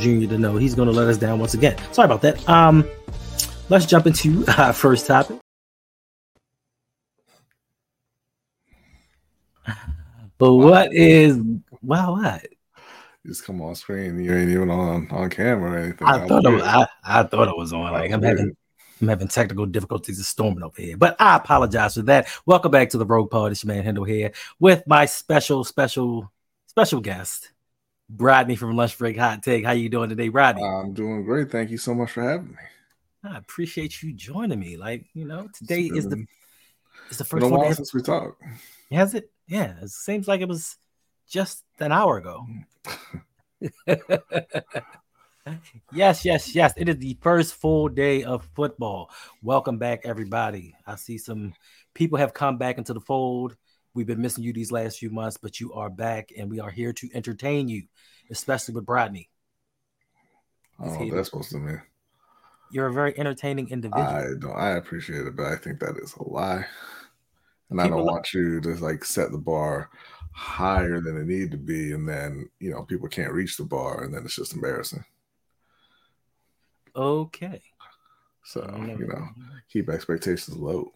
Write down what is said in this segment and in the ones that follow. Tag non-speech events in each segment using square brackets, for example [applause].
Junior to know he's going to let us down once again. Sorry about that. Um, let's jump into our [laughs] first topic. But what is wow? What You just come on screen. You ain't even on on camera or anything. I thought it was, I, I thought it was on. Like I'm having I'm having technical difficulties of storming over here, but I apologize for that. Welcome back to the RouG Pod. It's your man Hendo here with my special, special, special guest, Rodney from Lunch Break Hot Take. How you doing today, Rodney? I'm doing great. Thank you so much for having me. I appreciate you joining me. Like you know, today It's is the is the first one. since we talked. Has it? Yeah, it seems like it was just an hour ago. [laughs] [laughs] yes, yes, yes. It is the first full day of football. Welcome back, everybody. I see some people have come back into the fold. We've been missing you these last few months, but you are back, and we are here to entertain you, especially with Rodney. I don't oh, know He- what that's supposed to mean. You're a very entertaining individual. I don't. I appreciate it, but I think that is a lie. And I don't li- want you to like set the bar higher than it need to be, and then you know people can't reach the bar, and then it's just embarrassing. okay. So I don't know. you know, keep expectations low.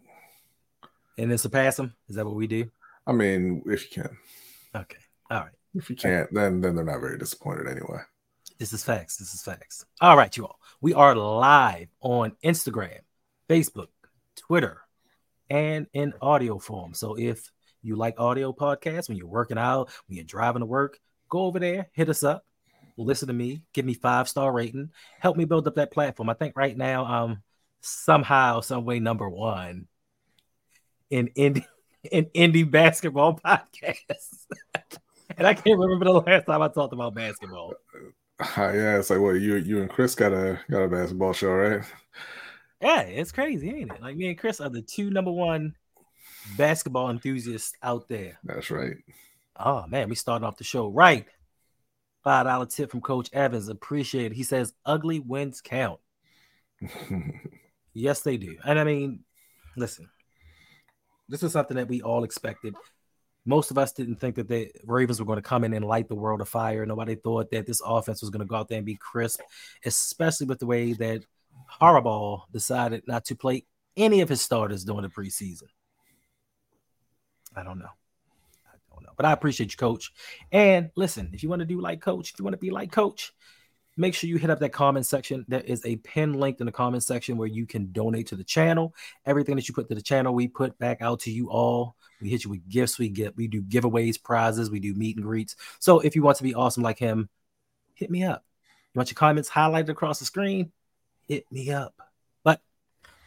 And then surpass them. Is that what we do? I mean, if you can, Okay. All right. if you can't, then then they're not very disappointed anyway. This is facts. This is facts. All right, you all. We are live on Instagram, Facebook, Twitter, and in audio form. So if you like audio podcasts when you're working out, when you're driving to work, go over there, hit us up, listen to me, give me five star rating, help me build up that platform. I think right now I'm somehow, some way number one in indie in indie basketball [laughs] podcast. and I can't remember the last time I talked about basketball. Uh, yeah, it's like what you you and Chris got a got a basketball show, right? Yeah, it's crazy, ain't it? Like me and Chris are the two number one basketball enthusiasts out there. That's right. Oh man, we starting off the show right. Five dollar tip from Coach Evans. Appreciate it. He says ugly wins count. [laughs] Yes, they do. And I mean, listen, this is something that we all expected. Most of us didn't think that the Ravens were going to come in and light the world afire. Nobody thought that this offense was going to go out there and be crisp, especially with the way that Harbaugh decided not to play any of his starters during the preseason. I don't know. I don't know. But I appreciate you, coach. And listen, if you want to do like coach, if you want to be like coach, make sure you hit up that comment section. There is a pin linked in the comment section where you can donate to the channel. Everything that you put to the channel, we put back out to you all. We hit you with gifts. We get we do giveaways, prizes, we do meet and greets. So if you want to be awesome like him, hit me up. You want your comments highlighted across the screen? Hit me up. But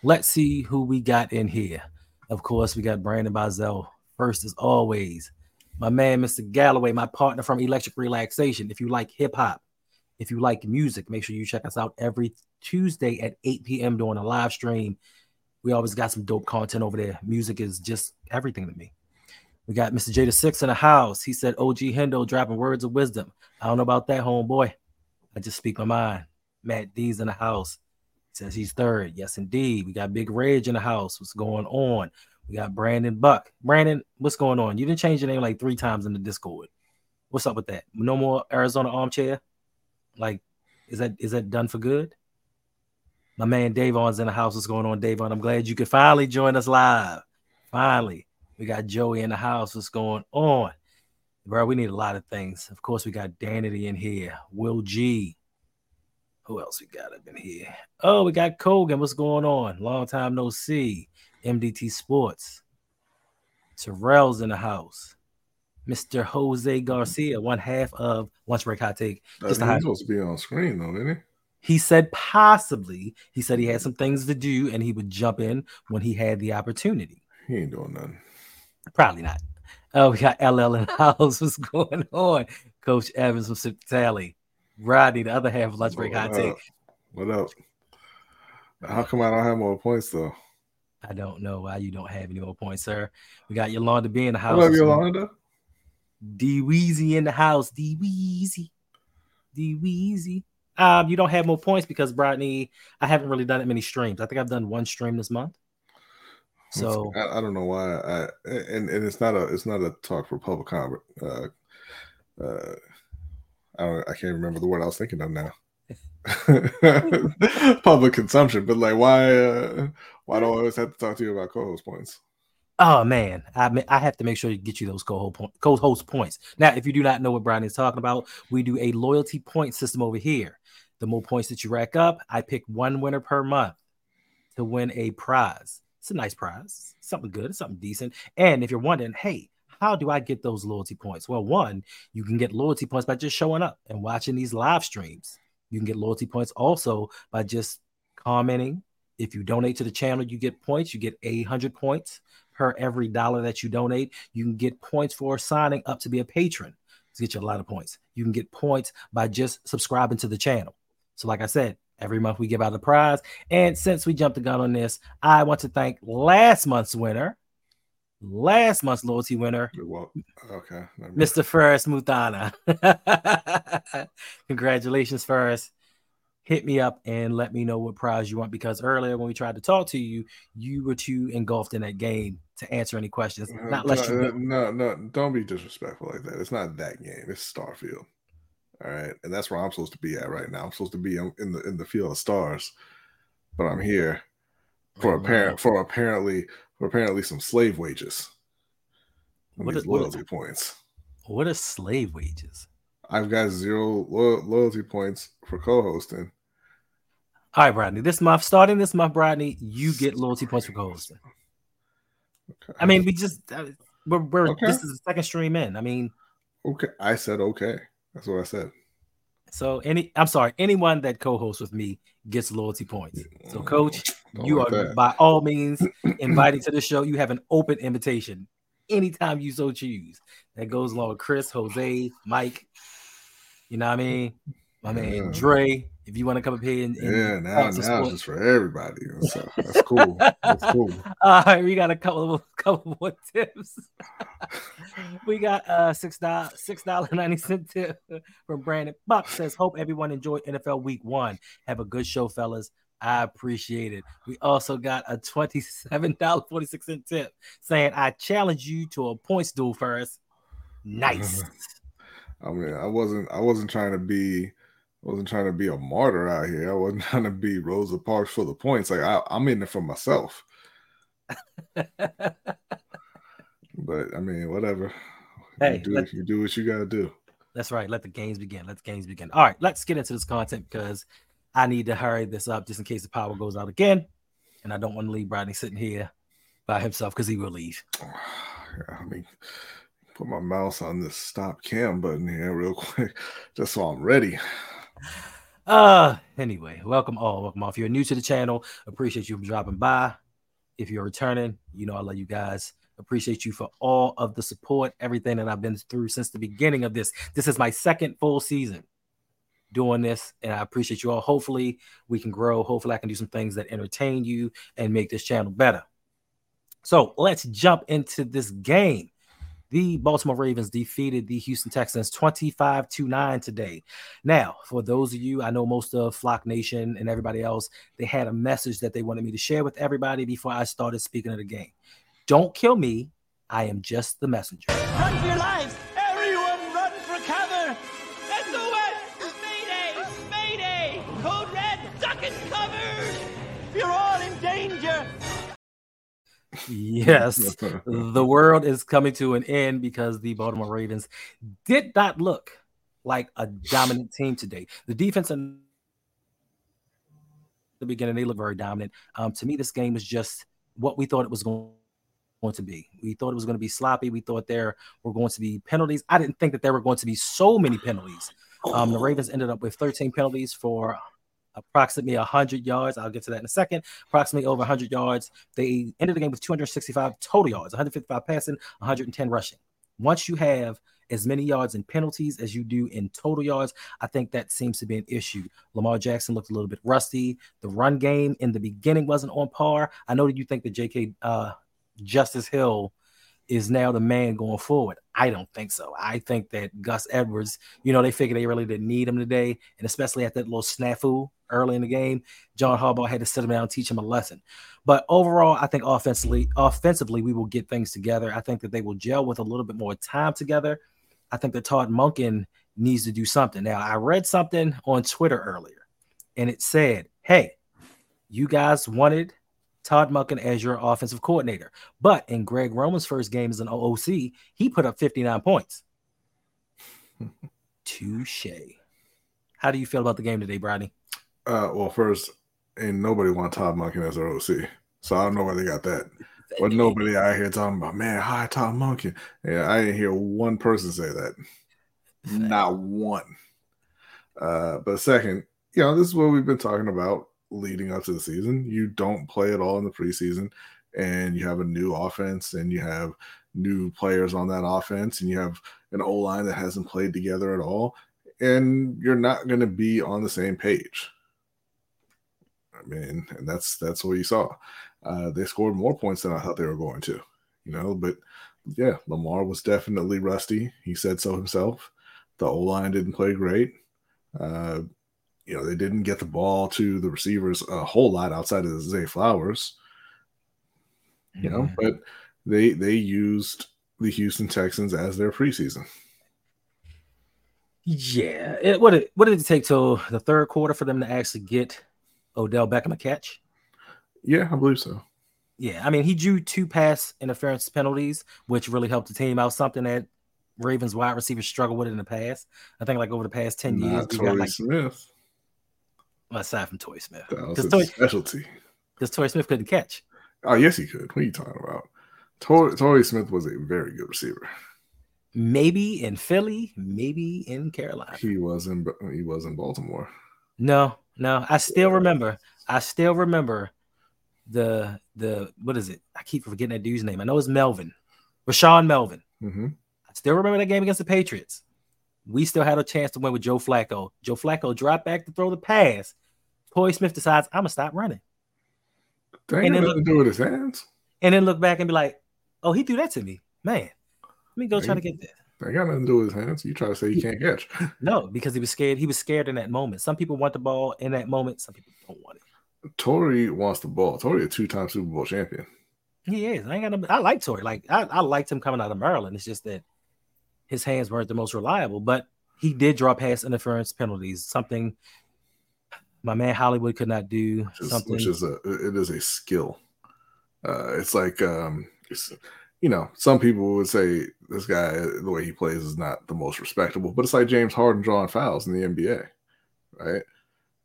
let's see who we got in here. Of course, we got Brandon Bazell first as always. My man, Mr. Galloway, my partner from Electric Relaxation. If you like hip hop, if you like music, make sure you check us out every Tuesday at 8 p.m. during a live stream. We always got some dope content over there. Music is just everything to me. We got Mr. Jada Six in the house. He said, OG Hendo dropping words of wisdom. I don't know about that, homeboy. I just speak my mind. Matt D's in the house. Says he's third. Yes, indeed. We got Big Reg in the house. What's going on? We got Brandon Buck. Brandon, what's going on? You didn't change your name like three times in the Discord. What's up with that? No more Arizona armchair? Like, is that is that done for good? My man Davon's in the house. What's going on, Davon? I'm glad you could finally join us live. Finally. We got Joey in the house. What's going on? Bro, we need a lot of things. Of course, we got Danity in here. Will G. Who else we got up in here? Oh, we got Kogan. What's going on? Long time no see. MDT Sports. Terrell's in the house. Mr. Jose Garcia, one half of Lunch Break Hot Take. Just he's supposed to be on screen though, isn't He He said possibly. He said he had some things to do and he would jump in when he had the opportunity. he? Ain't doing nothing. Probably not. Oh, we got LL in the [laughs] house. What's going on? Coach Evans from Tally. Rodney, the other half of Lunch Break Hot Take. What up? How come I don't have more points though? I don't know why you don't have any more points, sir. We got Yolanda B in the house. love Yolanda. D Weezy in the house. D Weezy. D Weezy. Um, you don't have more points because Brodney, I haven't really done that many streams. I think I've done one stream this month. So I, I don't know why. I and, and it's not a it's not a talk for public comment. Uh, uh, I don't. I can't remember the word I was thinking of now. [laughs] public consumption, but like, why? Uh, why do I always have to talk to you about co-host points? Oh man, I I have to make sure to get you those co-host points. Now, if you do not know what Brian is talking about, we do a loyalty point system over here. The more points that you rack up, I pick one winner per month to win a prize. It's a nice prize, something good, something decent. And if you're wondering, hey, how do I get those loyalty points? Well, one, you can get loyalty points by just showing up and watching these live streams. You can get loyalty points also by just commenting. If you donate to the channel, you get points. You get 800 points per every dollar that you donate. You can get points for signing up to be a patron to get you a lot of points. You can get points by just subscribing to the channel. So, like I said, every month we give out a prize. And since we jumped the gun on this, I want to thank last month's winner, last month's loyalty winner, Well, okay. Mr. Ferris Mutana. [laughs] Congratulations, Ferris. Hit me up and let me know what prize you want because earlier when we tried to talk to you, you were too engulfed in that game to answer any questions. Uh, Not unless no, you no, no, don't be disrespectful like that. It's not that game. It's Starfield. All right, and that's where I'm supposed to be at right now. I'm supposed to be in the in the field of stars, but I'm here for now. apparent for apparently for apparently some slave wages. What is- loyalty points. What are slave wages? I've got zero lo- loyalty points for co-hosting. All right, Brodney. This month, starting this month, Brodney, you get loyalty points for co-hosting. Okay. I mean, we just uh, we're, we're Okay. this is the second stream in. I mean, okay. I said okay. That's what I said. so any I'm sorry, anyone that co-hosts with me gets loyalty points. So, Coach, Don't you like are that. by all means [clears throat] invited to the show. You have an open invitation anytime you so choose. That goes along with Chris, Jose, Mike. You know what I mean? My man Yeah. Dre. If you want to come up here and, and Yeah, now now sports. it's just for everybody. So [laughs] that's cool. That's cool. All right, we got a couple of [laughs] couple more tips. [laughs] we got uh six dollar six dollar ninety cent tip from Brandon Buck says, Hope everyone enjoyed NFL week one. Have a good show, fellas. I appreciate it. We also got a $27.46 tip saying, I challenge you to a points duel first. Nice. I mean, I wasn't I wasn't trying to be I wasn't trying to be a martyr out here. I wasn't [laughs] trying to be Rosa Parks for the points. Like I, I'm in it for myself. But I mean, whatever. Hey, you do, let- you do what you gotta do. That's right. Let the games begin. Let the games begin. All right, let's get into this content because I need to hurry this up just in case the power goes out again. And I don't want to leave Rodney sitting here by himself because he will leave. [sighs] I mean, put my mouse on this stop cam button here real [laughs] quick, just so I'm ready. Uh anyway, welcome all. Welcome all. If you're new to the channel, appreciate you dropping by. If you're returning, you know I love you guys. Appreciate you for all of the support, everything that I've been through since the beginning of this. This is my second full season doing this, and I appreciate you all. Hopefully, we can grow. Hopefully, I can do some things that entertain you and make this channel better. So let's jump into this game. The Baltimore Ravens defeated the Houston Texans 25 to 9 today. Now, for those of you, I know most of Flock Nation and everybody else, they had a message that they wanted me to share with everybody before I started speaking of the game. Don't kill me. I am just the messenger. Run for your lives! Yes, [laughs] the world is coming to an end because the Baltimore Ravens did not look like a dominant team today. The defense in the beginning, they looked very dominant. Um, to me, this game was just what we thought it was going going to be. We thought it was going to be sloppy. We thought there were going to be penalties. I didn't think that there were going to be so many penalties. Um, the Ravens ended up with 13 penalties for approximately 100 yards. I'll get to that in a second. Approximately over 100 yards. They ended the game with 265 total yards, 155 passing, 110 rushing. Once you have as many yards in penalties as you do in total yards, I think that seems to be an issue. Lamar Jackson looked a little bit rusty. The run game in the beginning wasn't on par. I know that you think that J.K. Uh, Justice Hill is now the man going forward. I don't think so. I think that Gus Edwards, you know, they figured they really didn't need him today, and especially at that little snafu early in the game, John Harbaugh had to sit him down and teach him a lesson. But overall, I think offensively, offensively, we will get things together. I think that they will gel with a little bit more time together. I think that Todd Monken needs to do something. Now, I read something on Twitter earlier, and it said, "Hey, you guys wanted Todd Monken as your offensive coordinator. But in Greg Roman's first game as an OOC, he put up 59 points. [laughs] Touche. How do you feel about the game today, Brady? Uh, well, first, ain't nobody want Todd Monken as their OC. So I don't know where they got that. But nobody out here talking about, man, hi, Todd Monken. Yeah, I didn't hear one person say that. Not one. Uh, but second, you know, this is what we've been talking about leading up to the season. You don't play at all in the preseason, and you have a new offense, and you have new players on that offense, and you have an O line that hasn't played together at all, and you're not going to be on the same page. I mean, and that's that's what you saw. Uh, they scored more points than I thought they were going to, you know. But yeah, Lamar was definitely rusty. He said so himself. The O line didn't play great. Uh, you know, they didn't get the ball to the receivers a whole lot outside of Zay Flowers. You know, but they they used the Houston Texans as their preseason. Yeah. It, what did what did it take till the third quarter for them to actually get Odell Beckham a catch? Yeah, I believe so. Yeah, I mean he drew two pass interference penalties, which really helped the team out. Something that Ravens wide receivers struggle with in the past. I think like over the past ten years, Not we got like Smith. aside from Toy Smith, That was Toy, specialty. because Toy Smith couldn't catch. Oh, yes, he could. What are you talking about? Toy, Torrey Smith was a very good receiver. Maybe in Philly, maybe in Carolina. He was in he was in Baltimore. No, no, I still remember. I still remember the the what is it? I keep forgetting that dude's name. I know it's Melvin, Rashaan Melvin. hmm I still remember that game against the Patriots. We still had a chance to win with Joe Flacco. Joe Flacco dropped back to throw the pass. Toy Smith decides I'm gonna stop running, ain't And then nothing to do with his hands. and then look back and be like, "Oh, he threw that to me, man. Let me go try to get this." They got nothing to do with his hands. You try to say he can't catch. [laughs] No, because he was scared. He was scared in that moment. Some people want the ball in that moment. Some people don't want it. Torrey wants the ball. Torrey a two-time Super Bowl champion. He is. I ain't got. No, I like Torrey. Like I, I liked him coming out of Maryland. It's just that his hands weren't the most reliable, but he did draw pass interference penalties. Something my man Hollywood could not do. which is, something. which is a it is a skill. Uh, it's like um, it's, you know, some people would say this guy the way he plays is not the most respectable, but it's like James Harden drawing fouls in the NBA, right?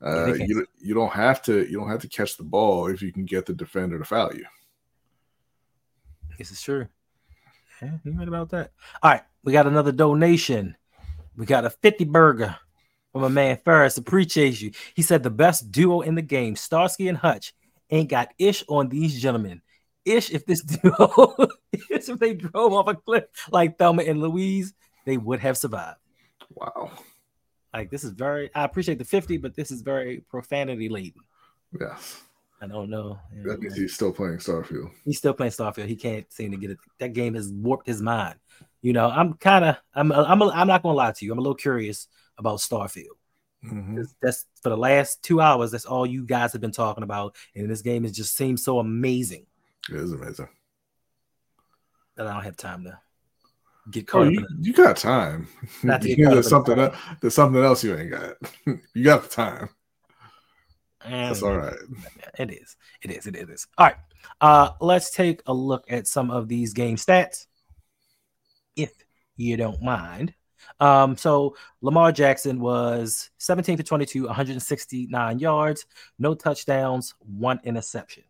Uh, you you don't have to you don't have to catch the ball if you can get the defender to foul you. This is true. Yeah, you right about that. All right, we got another donation. We got a 50 burger from a man Ferris. Appreciate you. He said the best duo in the game, Starsky and Hutch, ain't got ish on these gentlemen. Ish if this [laughs] duo, if they drove off a cliff like Thelma and Louise, they would have survived. Wow. Like this is very. I appreciate the 50, but this is very profanity laden. Yes. I don't know. you That know, means he's still playing Starfield. he's still playing Starfield. He can't seem to get it. That game has warped his mind. You know, I'm kind of, I'm, I'm, I'm not gonna lie to you. I'm a little curious about Starfield. Mhm. 'Cause That's for the last two hours. That's all you guys have been talking about, and this game has just seems so amazing It is amazing. that I don't have time to get Oh, caught up you, you got time. [laughs] Not [laughs] caught there's the something else, there's something else you ain't got. [laughs] you got the time. That's And- all right. It is. It is. It is. All right. Uh, let's take a look at some of these game stats, if you don't mind. Um, so Lamar Jackson was 17 to 22, 169 yards, no touchdowns, one interception.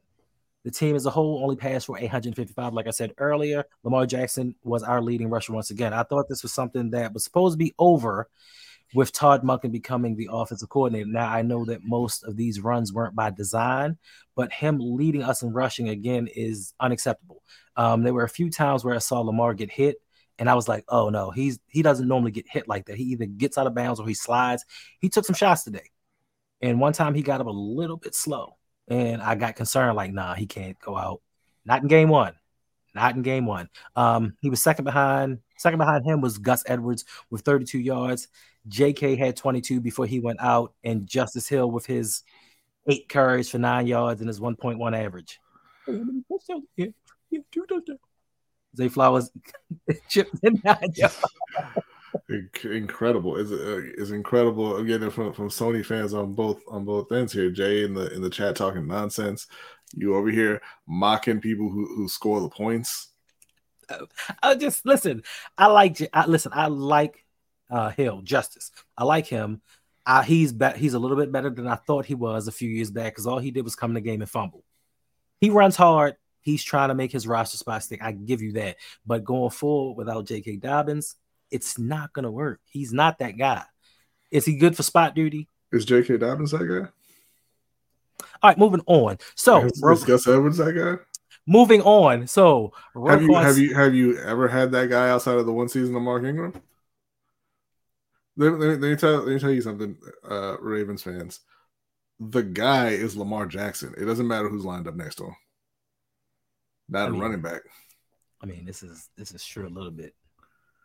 The team as a whole only passed for 855. Like I said earlier, Lamar Jackson was our leading rusher once again. I thought this was something that was supposed to be over with Todd Monken becoming the offensive coordinator. Now I know that most of these runs weren't by design, but him leading us in rushing again is unacceptable. Um, there were a few times where I saw Lamar get hit, and I was like, "Oh no, he's he doesn't normally get hit like that. He either gets out of bounds or he slides." He took some shots today, and one time he got up a little bit slow, and I got concerned. Like, nah, he can't go out. Not in game one. Not in game one. Um, he was second behind. Second behind him was Gus Edwards with 32 yards. JK had 22 before he went out, and Justice Hill with his eight carries for nine yards and his 1.1 average. Yeah, yeah, two touchdowns. Zay Flowers [laughs] chipped in nine yards. [laughs] Inc- Incredible! It's, uh, it's incredible. I'm getting it from, from Sony fans on both on both ends here. Jay in the in the chat talking nonsense. You over here mocking people who, who score the points. I just listen. I like. I, listen. I like uh, Hill Justice. I like him. Uh, he's be- he's a little bit better than I thought he was a few years back because all he did was come in the game and fumble. He runs hard. He's trying to make his roster spot stick. I give you that. But going forward without J.K. Dobbins, it's not gonna work. He's not that guy. Is he good for spot duty? Is J.K. Dobbins that guy? All right, moving on. So is, Ro- is Gus Edwards that guy? moving on. So Have you have you have you ever had that guy outside of the one season of Mark Ingram? Let, let me, let me tell let me tell you something, uh, Ravens fans. The guy is Lamar Jackson. It doesn't matter who's lined up next to him. Not I a mean, running back. I mean, this is this is sure a little bit.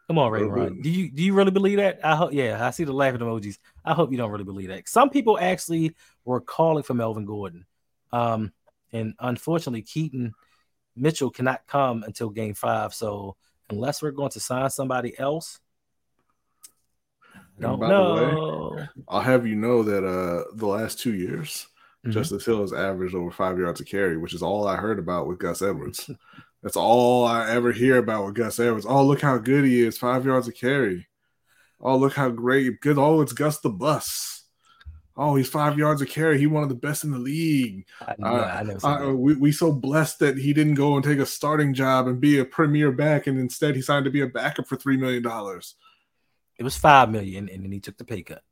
Come on, Ray Little Ron. Do you do you really believe that? I hope. Yeah, I see the laughing emojis. I hope you don't really believe that. Some people actually were calling for Melvin Gordon, um, and unfortunately, Keaton Mitchell cannot come until Game Five. So unless we're going to sign somebody else, I don't the way, know. I'll have you know that uh the last two years, Mhm. Justice Hill has averaged over five yards a carry, which is all I heard about with Gus Edwards. [laughs] That's all I ever hear about with Gus Edwards. Oh, look how good he is, five yards of carry. Oh, look how great, good. Oh, it's Gus the Bus. Oh, he's five yards of carry. He one of the best in the league. I, Uh, I Uh, we we so blessed that he didn't go and take a starting job and be a premier back, and instead he signed to be a backup for three million dollars. It was five million, and then he took the pay cut.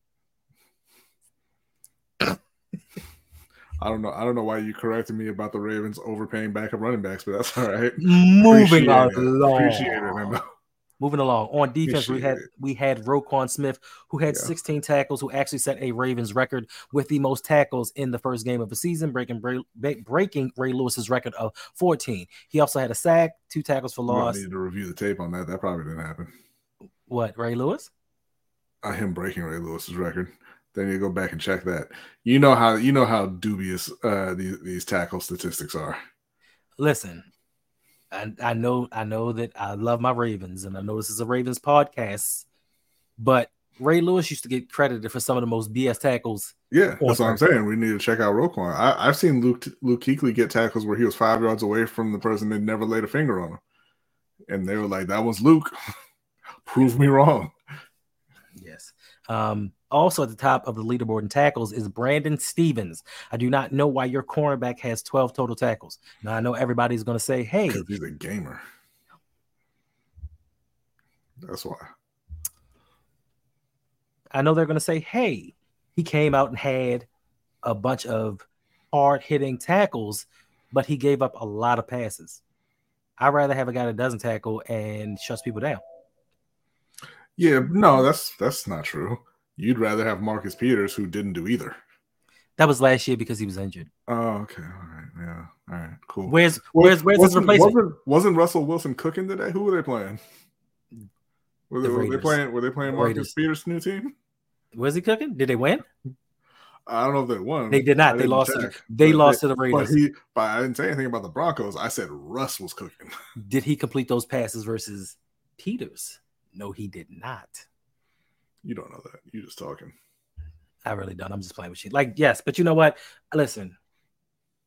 I don't know. I don't know why you corrected me about the Ravens overpaying backup running backs, but that's [laughs] all right. Moving Appreciate it. along. Appreciate it. Moving along on defense, we had it. we had Roquan Smith, who had Yeah. 16 tackles, who actually set a Ravens record with the most tackles in the first game of the season, breaking breaking Ray Lewis's record of 14. He also had a sack, two tackles for loss. I need to review the tape on that. That probably didn't happen. What Ray Lewis? Uh, him breaking Ray Lewis's record. Then you go back and check that. You know how you know how dubious uh, these these tackle statistics are. Listen, I, I know I know that I love my Ravens, and I know this is a Ravens podcast, but Ray Lewis used to get credited for some of the most BS tackles. Yeah, that's what I'm saying. We need to check out Roquan. I, I've seen Luke Luke Kuechly get tackles where he was five yards away from the person that never laid a finger on him, and they were like, "That was Luke." [laughs] Prove me wrong. Yes. Um, also at the top of the leaderboard in tackles is Brandon Stephens. I do not know why your cornerback has 12 total tackles. Now I know everybody's going to say, "Hey, he's a gamer. That's why. I know they're going to say, "Hey, he came out and had a bunch of hard-hitting tackles, but he gave up a lot of passes." I'd rather have a guy that doesn't tackle and shuts people down. Yeah, no, that's that's not true. You'd rather have Marcus Peters who didn't do either. That was last year because he was injured. Oh, okay, all right, yeah, all right, cool. Where's where's where's his wasn't, replacement? Wasn't, wasn't Russell Wilson cooking today? Who were they playing? Were they, The were they playing? Were they playing Marcus. Peters' new team? Was he cooking? Did they win? I don't know if they won. They did not. They lost. To, check. they But lost to the But Raiders. he, but I didn't say anything about the Broncos. I said Russ was cooking. Did he complete those passes versus Peters? No, he did not. You don't know that. You just talking. I really don't. I'm just playing with you. Like, yes, but you know what? Listen,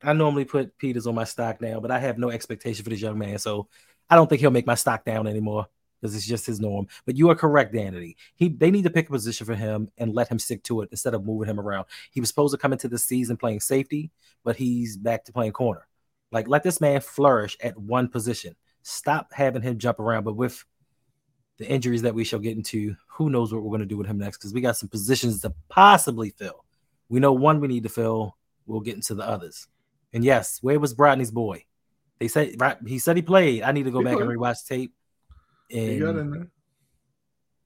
I normally put Peters on my stock now, but I have no expectation for this young man. So I don't think he'll make my stock down anymore because it's just his norm. But you are correct, Danity. He they need to pick a position for him and let him stick to it instead of moving him around. He was supposed to come into the season playing safety, but he's back to playing corner. Like let this man flourish at one position. Stop having him jump around. But with the injuries that we shall get into, who knows what we're going to do with him next? Because we got some positions to possibly fill. We know one we need to fill. We'll get into the others. And yes, where was Brodney's boy? They said right, he said he played. I need to go He back and played. rewatch tape. And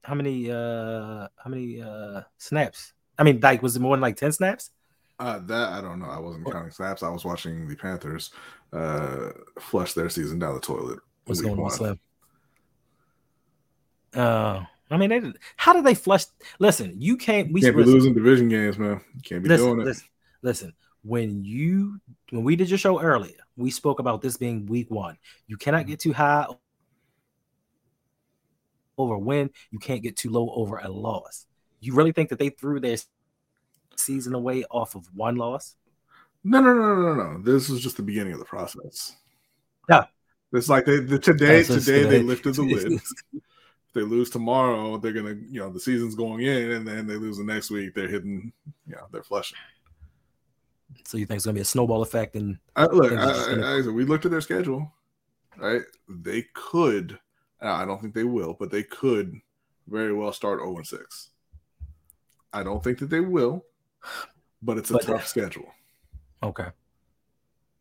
how many uh how many uh snaps? I mean, like was it more than like 10 snaps? Uh, that I don't know. I wasn't counting snaps. I was watching the Panthers uh, flush their season down the toilet. What's going on. Slim? Uh, I mean, they, how did they flush? Listen, you can't. We Can't be listen, losing division games, man. You can't be listen, doing it. listen, listen. When you when we did your show earlier, we spoke about this being week one. You cannot get too high over a win. You can't get too low over a loss. You really think that they threw their season away off of one loss? No, no, no, no, no, no. This is just the beginning of the process. Yeah. It's like they the, today. Just today they lifted the [laughs] lid. If they lose tomorrow, they're gonna, you know, the season's going in, and then they lose the next week. They're hitting, you know, they're flushing. so you think it's gonna be a snowball effect? And I, look, I, gonna- I, we looked at their schedule, right? They could. I don't think they will, but they could very well start 0 and 6. I don't think that they will, but it's a But- tough schedule, okay,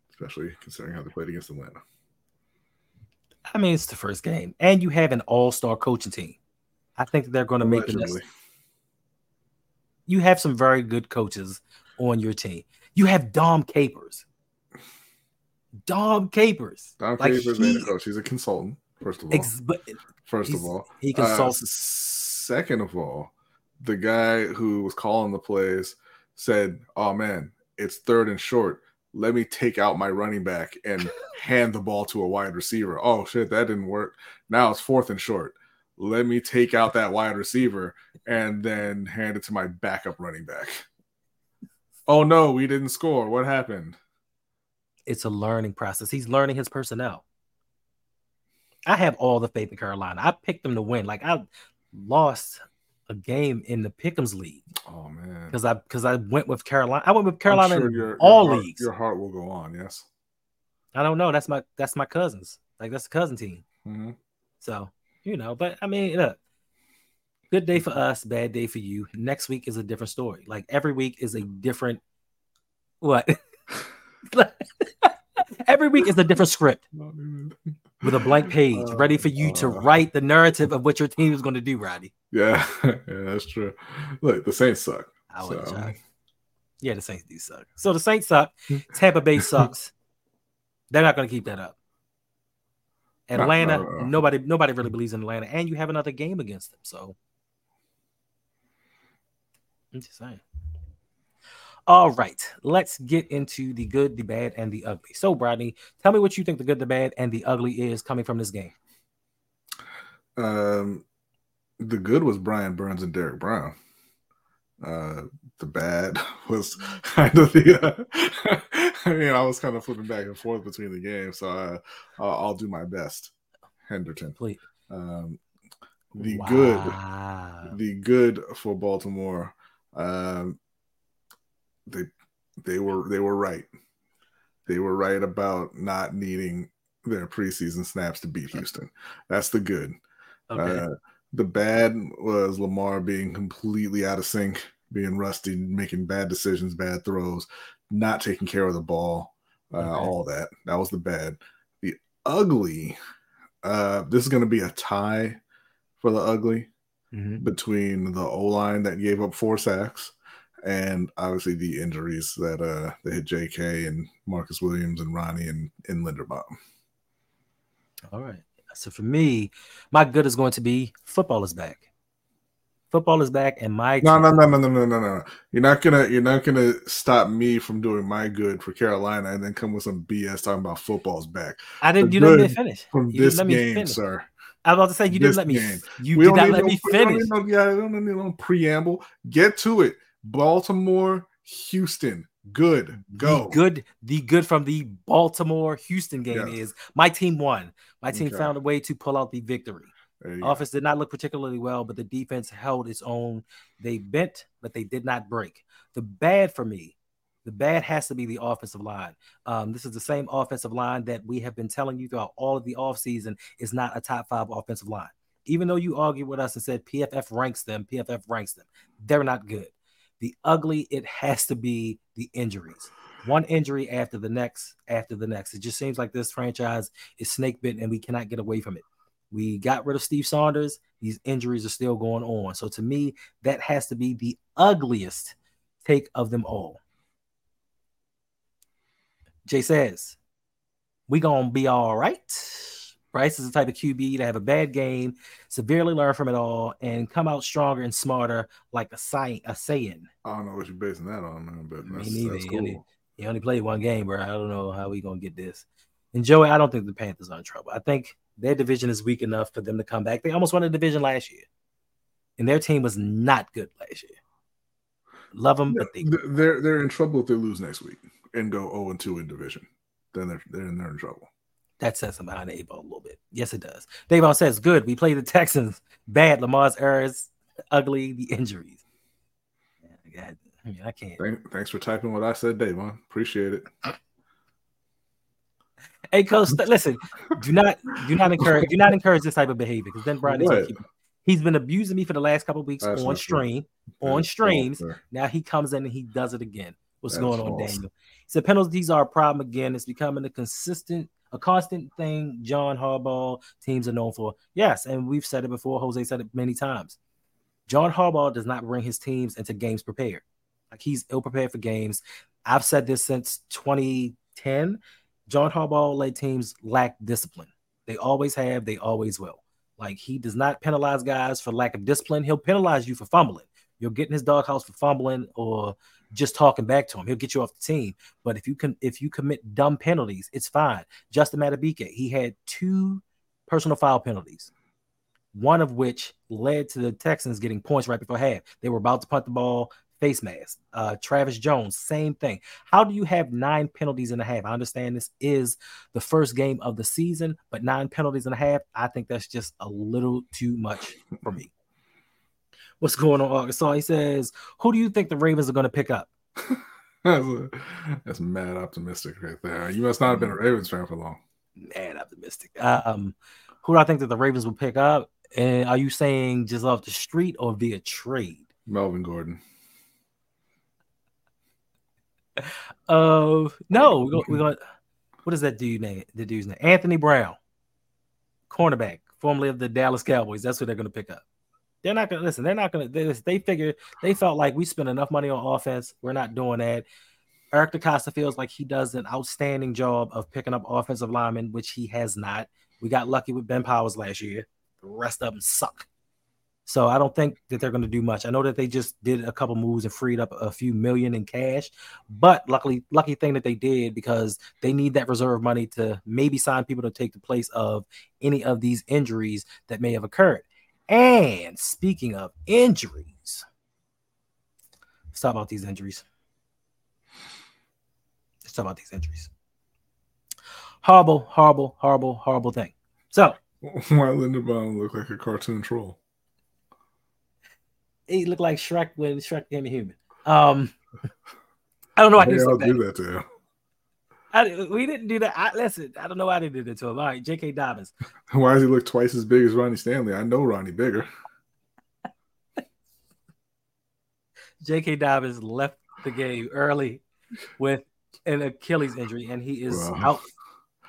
especially considering how they played against Atlanta. I mean it's the first game, and you have an all-star coaching team. I think they're going to make the next. You have some very good coaches on your team. You have Dom Capers. Dom Capers. Don Like, Capers he- ain't a coach. He's a consultant, first of all. Ex- first of all. he Uh, consults. second of all, the guy who was calling the plays said, "Oh man, it's third and short. Let me take out my running back and [laughs] hand the ball to a wide receiver. Oh shit, that didn't work. Now it's fourth and short. Let me take out that wide receiver and then hand it to my backup running back. Oh no, we didn't score. What happened? it's a learning process. He's learning his personnel. I have all the faith in Carolina. I picked them to win. Like I lost a game in the Pick'ems league Oh man. because I because I went with Carolina. I went with Carolina sure in your- your all heart- leagues. Your heart will go on, yes. I don't know. That's my that's my cousins. Like that's the cousin team. Mhm. So you know, but I mean, look, good day for us, bad day for you. Next week is a different story. Like every week is a different what? [laughs] every week is a different script with a blank [laughs] page, ready for you to Uh, write the narrative of what your team is going to do, Roddy. Yeah, [laughs] yeah, that's true. Look, the Saints suck. I would So- Yeah, the Saints do suck. So the Saints suck. [laughs] Tampa Bay sucks. They're not going to keep that up. No, Atlanta, no, no. nobody, nobody really believes in Atlanta, and you have another game against them. So I'm just saying. All right, let's get into the good, the bad, and the ugly. So, Rodney, tell me what you think the good, the bad, and the ugly is coming from this game. Um, the good was Brian Burns and Derrick Brown. Uh, the bad [laughs] was kind of the. Uh, [laughs] I mean, I was kind of flipping back and forth between the games, so I'll, I'll do my best. Henderson. Please. Um, the good, the good for Baltimore. Um, they they were they were right. They were right about not needing their preseason snaps to beat Houston. That's the good. Okay. Uh, the bad was Lamar being completely out of sync, being rusty, making bad decisions, bad throws, not taking care of the ball, uh, Okay. all that. That was the bad. The ugly, uh, this is going to be a tie for the ugly Mhm. between the O line that gave up four sacks and obviously the injuries that uh that hit JK and Marcus Williams and Ronnie and, and Linderbaum. All right. So for me, my good is going to be football is back. Football is back, and my No, no, no, no, no, no, no, no. You're not gonna you're not gonna stop me from doing my good for Carolina and then come with some BS talking about football's back I didn't. the You didn't let me finish. from You this let me game, finish. sir. I was about to say you didn't let me. game. You We did don't let no- me don't finish. no- yeah, I don't need no preamble. Get to it. Baltimore, Houston, good. Go. The good, the good from the Baltimore Houston game Yes. is my team won. My team Okay. found a way to pull out the victory. You go. Offense did not look particularly well, but the defense held its own. They bent, but they did not break. The bad for me The bad has to be the offensive line. Um, this is the same offensive line that we have been telling you throughout all of the offseason is not a top five offensive line. Even though you argued with us and said PFF ranks them, PFF ranks them, they're not good. The ugly, it has to be the injuries. One injury after the next, after the next. It just seems like this franchise is snake bitten and we cannot get away from it. We got rid of Steve Saunders. These injuries are still going on. So to me, that has to be the ugliest take of them all. Jay says, we gonna be all right. Bryce is the type of QB to have a bad game, severely learn from it all, and come out stronger and smarter, like a saying. A saying. I don't know what you're basing that on, man, but Me that's, neither. that's He only- He only played one game, bro. I don't know how we gonna get this. And Joey, I don't think the Panthers are in trouble. I think their division is weak enough for them to come back. They almost won the division last year, and their team was not good last year. Love them, but they they're they're in trouble if they lose next week and go 0 and 2 in division. Then they're they're in, they're in trouble. That sets them behind the eight ball a little bit. Yes, it does. Dave all says, good. We played the Texans. [laughs] Bad. Lamar's errors. Ugly. The injuries. Yeah, I mean, I can't. Thank, thanks for typing what I said, Davon. Appreciate it. [laughs] Hey, coach, listen. Do not, do not encourage, do not encourage this type of behavior because then Brian is keep. He's been abusing me for the last couple of weeks That's on stream, on That's streams. Now he comes in and he does it again. What's That's going on, false. Daniel? He said penalties are a problem again. It's becoming a consistent, a constant thing. John Harbaugh teams are known for. Yes, and we've said it before. Jose said it many times. John Harbaugh does not bring his teams into games prepared. Like he's ill prepared for games. I've said this since 2010. John Harbaugh led teams lack discipline. They always have. They always will. Like he does not penalize guys for lack of discipline. He'll penalize you for fumbling. You'll get in his doghouse for fumbling or just talking back to him. He'll get you off the team. But if you can, if you commit dumb penalties, it's fine. Justin Madubuike, he had two personal foul penalties, one of which led to the Texans getting points right before half. They were about to punt the ball, face mask. Uh, Travis Jones, same thing. How do you have nine penalties and a half? I understand this is the first game of the season, but nine penalties and a half, I think that's just a little too much for me. What's going on, Arkansas? He says, Who do you think the Ravens are going to pick up? [laughs] that's, a- that's mad optimistic right there. You must not have been a Ravens fan for long. Mad optimistic. Um, who do I think that the Ravens will pick up? And are you saying just off the street or via trade? Melvin Gordon. Uh, [laughs] no, we're going. We're what is that dude name? The dude's name, Anthony Brown, cornerback, formerly of the Dallas Cowboys. That's what they're going to pick up. They're not to listen. They're not to. They, they figure they felt like we spent enough money on offense. We're not doing that. Eric DeCosta feels like he does an outstanding job of picking up offensive linemen, which he has not. We got lucky with Ben Powers last year. The rest of them suck. So I don't think that they're going to do much. I know that they just did a couple moves and freed up a few million in cash, but luckily, lucky thing that they did because they need that reserve money to maybe sign people to take the place of any of these injuries that may have occurred. And speaking of injuries, let's talk about these injuries. Let's talk about these injuries. Horrible, horrible, horrible, horrible thing. So [laughs] Why Linderbaum look like a cartoon troll? he looked like Shrek when Shrek became a human. Um, I don't know why he They said all that. do that to him. I, we didn't do that. I, listen, I don't know why they did it to him. All right, J.K. Dobbins. [laughs] Why does he look twice as big as Ronnie Stanley? I know Ronnie bigger. [laughs] J.K. Dobbins left the game early with an Achilles injury, and he is Wow. out.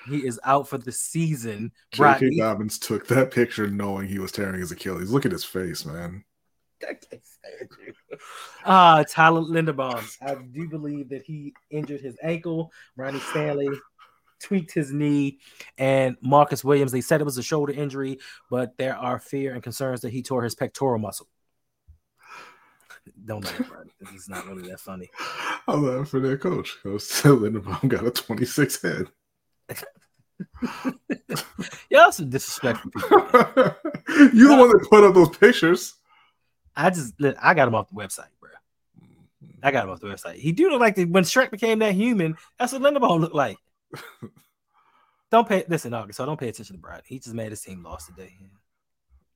He is out for the season. J.K. Rodney- Dobbins took that picture knowing he was tearing his Achilles. Look at his face, man. Ah, Tyler Linderbaum. I do believe that he injured his ankle. Ronnie Stanley tweaked his knee, and Marcus Williams. They said it was a shoulder injury, but there are fear and concerns that he tore his pectoral muscle. Don't laugh, bro. This is not really that funny. I love for their coach. Coach [laughs] said Linderbaum got a 26 head. [laughs] Y'all some disrespectful people. [laughs] you the one that put up those pictures. I just I got him off the website, bro. I got him off the website. He do look like the, when Shrek became that human. That's what Linderbaum looked like. [laughs] don't pay listen, August. So don't pay attention to Brad. He just made his team lost today.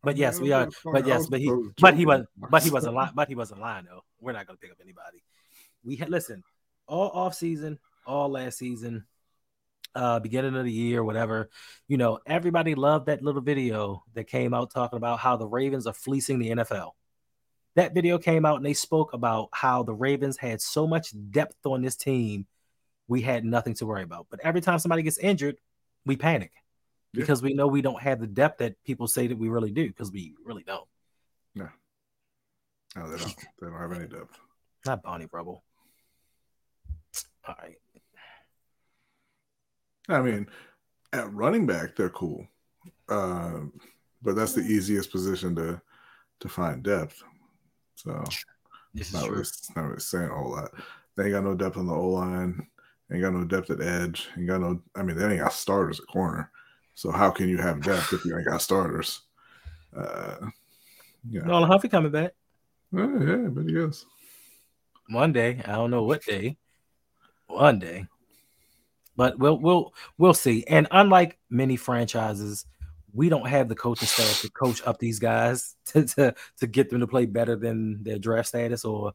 But yes, we are. But yes, but he, but he was, but he wasn't lying. [laughs] But he wasn't lying though. We're not gonna pick up anybody. We had listen. all off season, all last season, uh, beginning of the year, whatever. You know, everybody loved that little video that came out talking about how the Ravens are fleecing the NFL. That video came out and they spoke about how the Ravens had so much depth on this team, we had nothing to worry about. But every time somebody gets injured, we panic Yeah. because we know we don't have the depth that people say that we really do because we really don't. No, no, they don't. [laughs] They don't have any depth. Not Bonnie Rubble. All right. I mean, at running back, they're cool, um, but that's the easiest position to to find depth. So This not true. really, not really saying a whole lot. They ain't got no depth on the O line. Ain't got no depth at edge. Ain't got no. I mean, they ain't got starters at corner. So how can you have depth if you ain't got starters? Uh, yeah, Marlon Humphrey coming back yeah, yeah, but he is. one day. I don't know what day. One day. But we'll we'll we'll see. And unlike many franchises, we don't have the coaching staff to coach up these guys [laughs] to, to, to get them to play better than their draft status or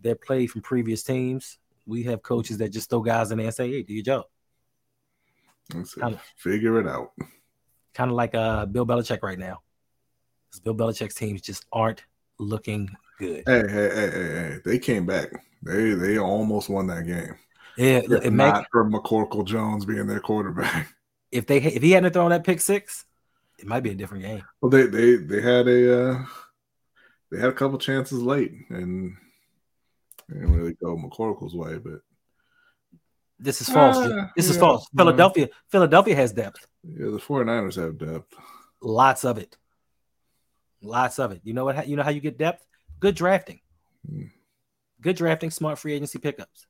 their play from previous teams. We have coaches that just throw guys in there and say, "Hey, do your job." Kinda. Figure it out. Kind of like uh Bill Belichick right now. Bill Belichick's teams just aren't looking good. Hey, hey, hey, hey, hey! They came back. They they almost won that game. Yeah, If not for McCorkle Jones being their quarterback. if they if he hadn't thrown that pick six, it might be a different game. Well, they they they had a uh, they had a couple chances late, and they didn't really go McCorkle's way. But This is false. Ah, this is yeah, false. yeah. Philadelphia, Philadelphia has depth. yeah, the 49ers have depth. Lots of it. Lots of it. You know what? You know how you get depth? Good drafting. Hmm. Good drafting, smart free agency pickups.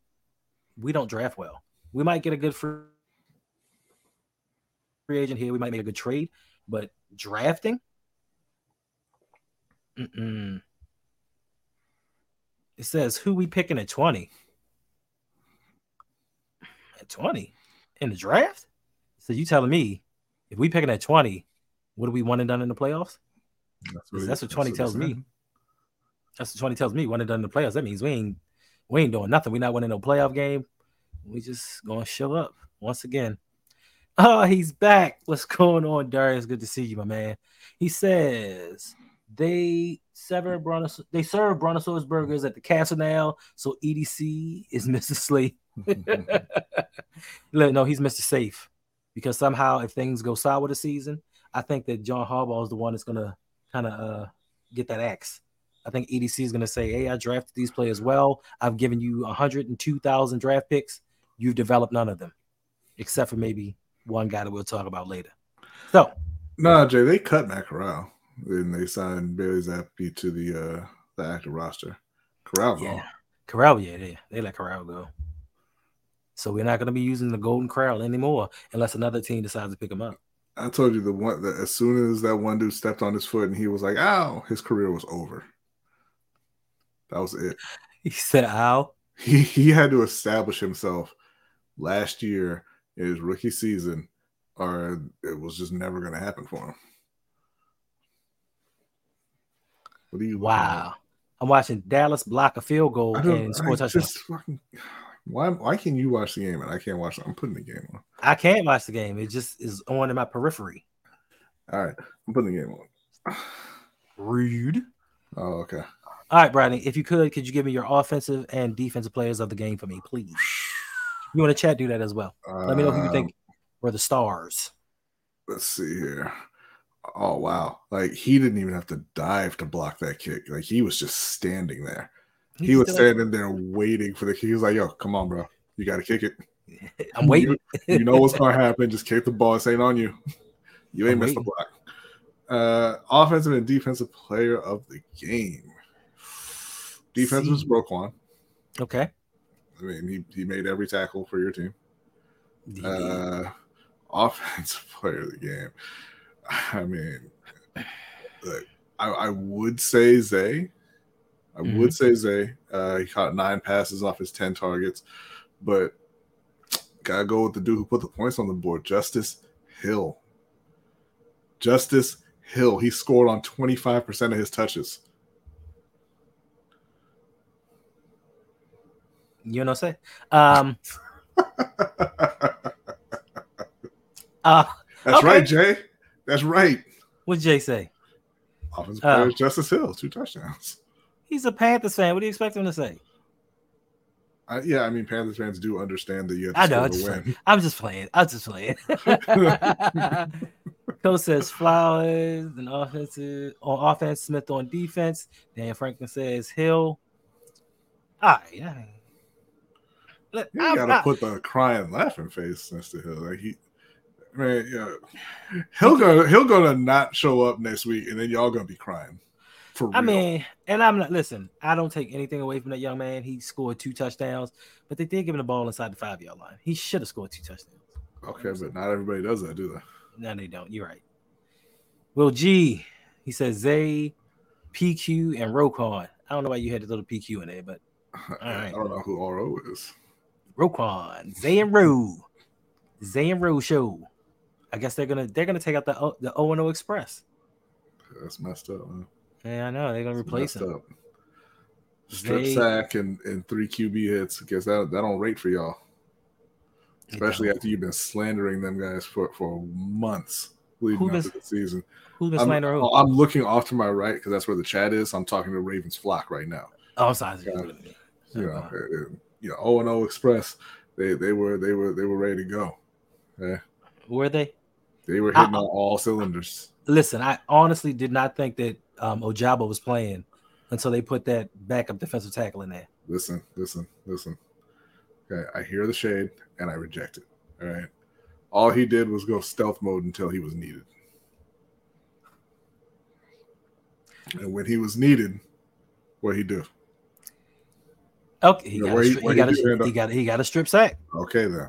We don't draft well. We might get a good free free agent here. We might make a good trade, but drafting. Mm-mm. It says who we picking at twenty. At twenty in the draft. So you telling me if we picking at twenty, what do we want and done in the playoffs? That's That's what 20 he tells me. said. That's what 20 tells me. One and done in the playoffs. That means we ain't we ain't doing nothing. We're not winning no playoff game. We just gonna show up once again. Oh, he's back. What's going on, Darius? Good to see you, my man. He says they sever brontos they serve brontosaurus burgers at the castle now. So EDC is [laughs] Mr. Slate. No, he's Mr. Safe because somehow if things go sour this season, I think that John Harbaugh is the one that's gonna kind of uh, get that axe. I think EDC is gonna say, "Hey, I drafted these players well. I've given you 102,000 draft picks. You've developed none of them, except for maybe one guy that we'll talk about later." So Nah, Jay, they cut Matt Corral. Then they signed Bailey Zappe to the uh the active roster. Corral, yeah. Corral, yeah, they they let Corral go. So we're not gonna be using the Golden Corral anymore unless another team decides to pick him up. I told you the one that as soon as that one dude stepped on his foot and he was like, "Ow," his career was over. That was it. [laughs] He said, "Ow." He he had to establish himself last year his rookie season, or it was just never going to happen for him. What do you? Wow. I'm watching Dallas block a field goal I don't. and score a I touchdown. fucking. Why? Why can you watch the game and I can't watch? I'm putting the game on. I can't watch the game. It just is on in my periphery. All right, I'm putting the game on. Rude. Oh, okay. All right, Bradley, if you could, could you give me your offensive and defensive players of the game for me, please? You want to chat, do that as well. Let me know who you think were the stars. let's see here. Oh wow! Like he didn't even have to dive to block that kick. Like he was just standing there. He was still- standing there waiting for the kick. He was like, "Yo, come on, bro. You got to kick it. [laughs] I'm waiting. You, you know what's gonna happen. Just kick the ball. It's ain't on you. You ain't missed the block." Uh, offensive and defensive player of the game. Defense was See. Roquan. Okay. I mean, he, he made every tackle for your team. DB. Uh, offensive [laughs] player of the game. I mean, I, I would say Zay. I Mhm. would say Zay. Uh, he caught nine passes off his 10 targets, but gotta go with the dude who put the points on the board, Justice Hill. Justice Hill. He scored on 25% of his touches. You know what I'm saying? Um, [laughs] uh, That's Okay. right, Jay. That's right. what Jay say? Offensive Uh, player Justice Hill, two touchdowns. He's a Panthers fan. What do you expect him to say? I, yeah, I mean Panthers fans do understand that you have to I know. I'm just, win. playing. [laughs] I'm just playing. I'm just playing. [laughs] Coach says Flowers and offensive on offense, Smith on defense. Dan Franklin says Hill. All right, yeah. Look, You I'm gotta not- put the crying, laughing face next to Hill. Like he, man, yeah, he'll go. He'll gonna not show up next week, and then y'all gonna be crying. For real. I mean, and I'm not listen. I don't take anything away from that young man. He scored two touchdowns, but they did give him the ball inside the five yard line. He should have scored two touchdowns. okay, but not everybody does that, do they? No, they don't. You're right. Will G, he says Zay, PQ, and Roquan. I don't know why you had to little PQ in there, but [laughs] I don't know who RO is. Roquan, Zay and Ro, Zay and Ro show. I guess they're gonna they're gonna take out the O- the O and O Express. That's messed up. Man. Yeah, I know they're gonna That's replace him. up. Strip They- sack and, and three QB hits. I guess that that don't rate for y'all, especially after you've been slandering them guys for for months leading Who up does- to the season. Who's been I'm, who? I'm looking off to my right because that's where the chat is. I'm talking to Ravens flock right now. Oh, sorry. Yeah. You You know, uh, you know, O and O Express. They they were they were they were ready to go. Were they? They were I- hitting on all cylinders. Listen, I honestly did not think that um, Ojabo was playing until they put that backup defensive tackle in there. Listen, listen, listen. Okay, I hear the shade and I reject it. All right. All he did was go stealth mode until he was needed. And when he was needed, what he do? Okay, he Yeah, got, a, he- he, got a, he got he got a strip sack. Okay then.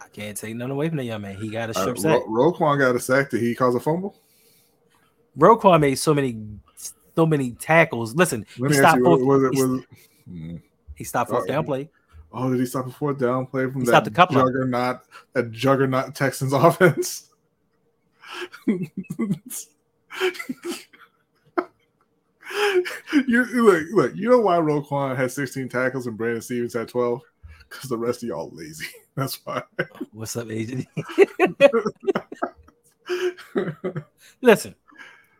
I can't take nothing away from the young man. He got a Uh, strip sack. Ro- Roquan got a sack. Did he cause a fumble? Roquan made so many so many tackles. Listen, Let he stopped you, fourth, was it he, was Hmm. he stopped fourth Oh, down play. Oh, did he stop a fourth down play from He that stopped a couple of- juggernaut, that juggernaut Texans [laughs] offense? [laughs] you look, look, you know why Roquan had 16 tackles and Brandon Stephens had 12? Because the rest of y'all lazy. [laughs] That's why. What's up, agent? [laughs] Listen,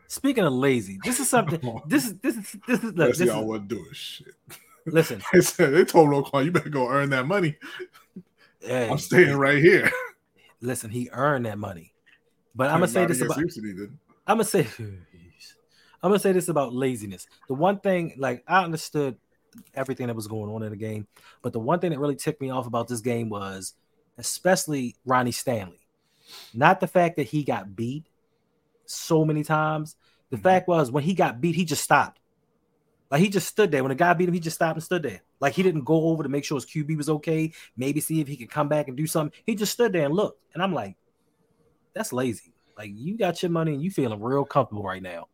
speaking of lazy, this is something. This is this is this is look, this y'all wasn't doing shit. listen. They said they told Roquan, you better go earn that money. Hey, I'm staying right here. listen, he earned that money. But I'm gonna say this about. I'm gonna say I'm gonna say this about laziness. The one thing, like I understood everything that was going on in the game, but the one thing that really ticked me off about this game was especially Ronnie Stanley. Not the fact that he got beat so many times. The Mhm. fact was when he got beat, he just stopped. Like he just stood there. When the guy beat him, he just stopped and stood there. Like he didn't go over to make sure his QB was okay, maybe see if he could come back and do something. He just stood there and looked. And I'm like, that's lazy. Like you got your money and you feeling real comfortable right now.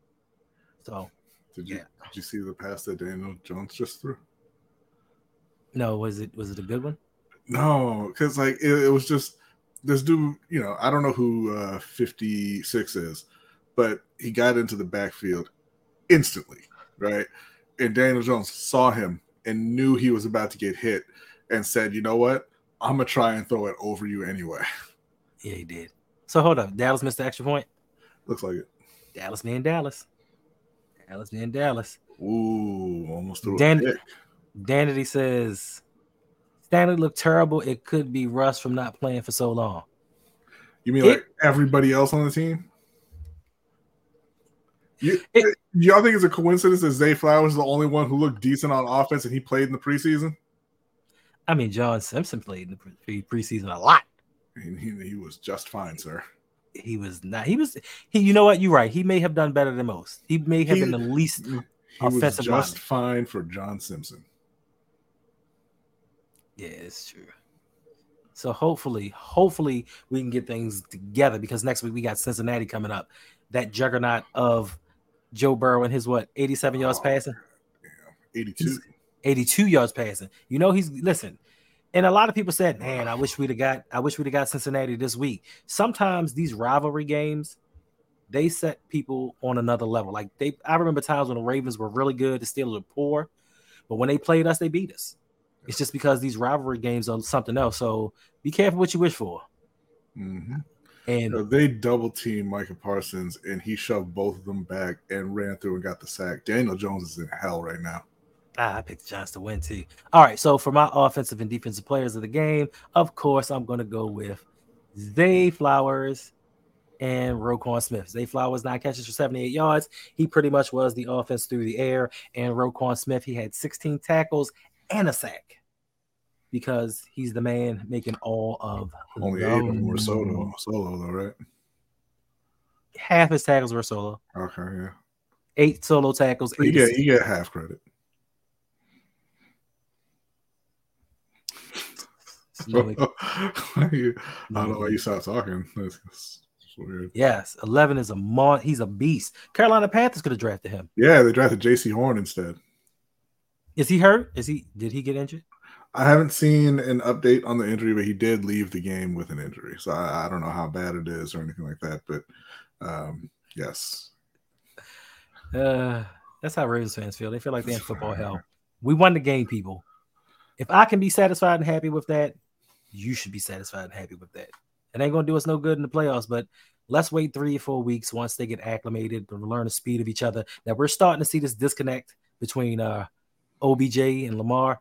So Did you Yeah. did you see the pass that Daniel Jones just threw? no, was it was it a good one? No, because like it, it was just this dude. You know, I don't know who uh, 56 is, but he got into the backfield instantly, right? And Daniel Jones saw him and knew he was about to get hit, and said, "You know what? I'm gonna try and throw it over you anyway." Yeah, he did. So hold up. Dallas missed the extra point. Looks like it. Dallas being Dallas. Dallas being Dallas. Ooh, almost threw Dan-. Danity says Stanley looked terrible. It could be Russ from not playing for so long. You mean It- like everybody else on the team? You, It- y'all think it's a coincidence that Zay Flowers is the only one who looked decent on offense and he played in the preseason? I mean, John Simpson played in the pre- preseason a lot. He, he was just fine, sir. He was not. He was. He. You know what? You're right. He may have done better than most. He may have He- been the least. He was just lineman. fine for John Simpson. Yeah, it's true. So hopefully, hopefully we can get things together because next week we got Cincinnati coming up. That juggernaut of Joe Burrow and his what 87 yards Oh, passing, 82. 82 yards passing. You know he's listen. And a lot of people said, "Man, I wish we'd have got I wish we'd have got Cincinnati this week." Sometimes these rivalry games they set people on another level. Like they I remember times when the Ravens were really good, the Steelers were poor, but when they played us, they beat us. It's just because these rivalry games are something else. So be careful what you wish for. hmm And they double teamed Micah Parsons, and he shoved both of them back and ran through and got the sack. Daniel Jones is in hell right now. Ah, I picked the Giants to win too. All right. So for my offensive and defensive players of the game, of course, I'm going to go with Zay Flowers and Roquan Smith. Zay Flowers, nine catches for 78 yards. He pretty much was the offense through the air. And Roquan Smith, he had 16 tackles and a sack because he's the man making all of Only eight of them were solo, solo though, right? Half his tackles were solo. Okay, yeah. Eight solo tackles. You get you get half credit. [laughs] No, [laughs] I don't know why you stopped talking. That's, that's weird. Yes, 11 is a mon. He's a beast. Carolina Panthers could have drafted him. Yeah, they drafted Jaycee Horn instead. Is he hurt? Is he? Did he get injured? I haven't seen an update on the injury, but he did leave the game with an injury. So I, I don't know how bad it is or anything like that. But um, yes, Uh, that's how Ravens fans feel. They feel like they're in football hell. We won the game, people. If I can be satisfied and happy with that, you should be satisfied and happy with that. It ain't gonna do us no good in the playoffs, but let's wait three or four weeks once they get acclimated and learn the speed of each other. Now we're starting to see this disconnect between uh OBJ and Lamar.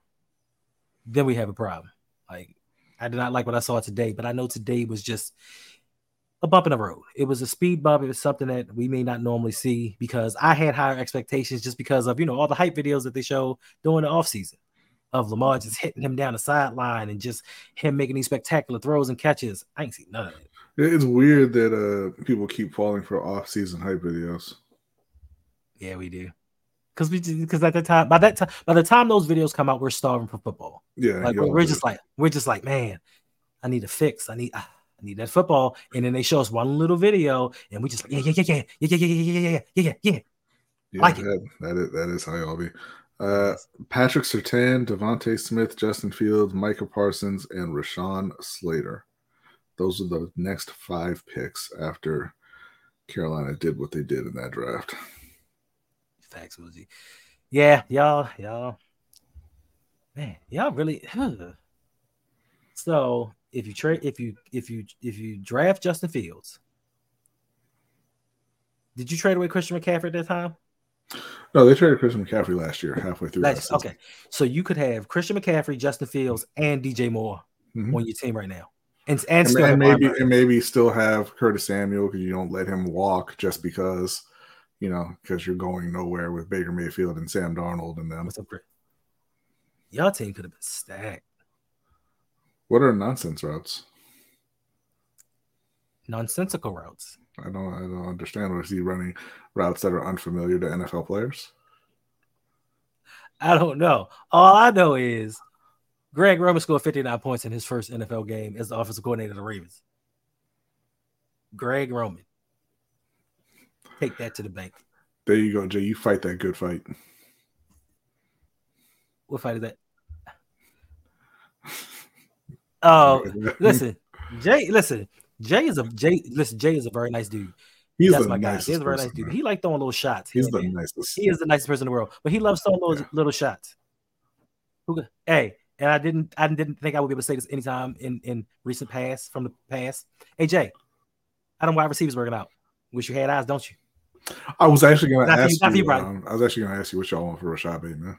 Then we have a problem. Like I did not like what I saw today, but I know today was just a bump in the road. It was a speed bump. It was something that we may not normally see because I had higher expectations just because of you know all the hype videos that they show during the offseason of Lamar just hitting him down the sideline and just him making these spectacular throws and catches. I ain't seen none of it. it's weird that uh, people keep falling for off-season hype videos. Yeah, we do. Cause we because at the time by that time by the time those videos come out, we're starving for football. Yeah, Like we're, just like we're just like man, I need a fix. I need ah, I need that football. And then they show us one little video, and we just like yeah yeah yeah yeah yeah yeah yeah yeah yeah yeah yeah yeah. yeah, yeah. like it. that, that is that is how y'all be. Uh, Patrick Surtain, DeVonta Smith, Justin Fields, Micah Parsons, and Rashawn Slater. Those are the next five picks after Carolina did what they did in that draft. Facts, Woozy. Yeah, y'all, y'all, man, y'all really. So if you trade, if you if you if you draft Justin Fields, did you trade away Christian McCaffrey at that time? No, they traded Christian McCaffrey last year, halfway through. Last- last okay, so you could have Christian McCaffrey, Justin Fields, and DJ Moore Mhm. on your team right now, and and And, still and maybe and maybe still have Curtis Samuel because you don't let him walk just because you know because you're going nowhere with Baker Mayfield and Sam Darnold and them. What's up, Chris? Y'all team could have been stacked. What are nonsense routes? Nonsensical routes. I don't I don't understand. Was he running routes that are unfamiliar to NFL players? I don't know. All I know is Greg Roman scored 59 points in his first NFL game as the offensive coordinator of the Ravens. Greg Roman. Take that to the bank. There you go, Jay. You fight that good fight. What fight is that? [laughs] Oh, [laughs] listen, Jay. Listen, Jay is a Jay. Listen, Jay is a very nice dude. he's That's my guy. He's a very nice dude. man. He like throwing little shots. He's the nicest. He is the nicest person in the world, but he loves throwing those Yeah. little shots. Who? Hey, and I didn't, I didn't think I would be able to say this anytime in in recent past from the past. Hey Jay, I don't wide receivers working out. Wish you had eyes, don't you? I was actually going to Not for you, ask you. you, um, I was actually going to ask you what y'all want for Rashod Bateman.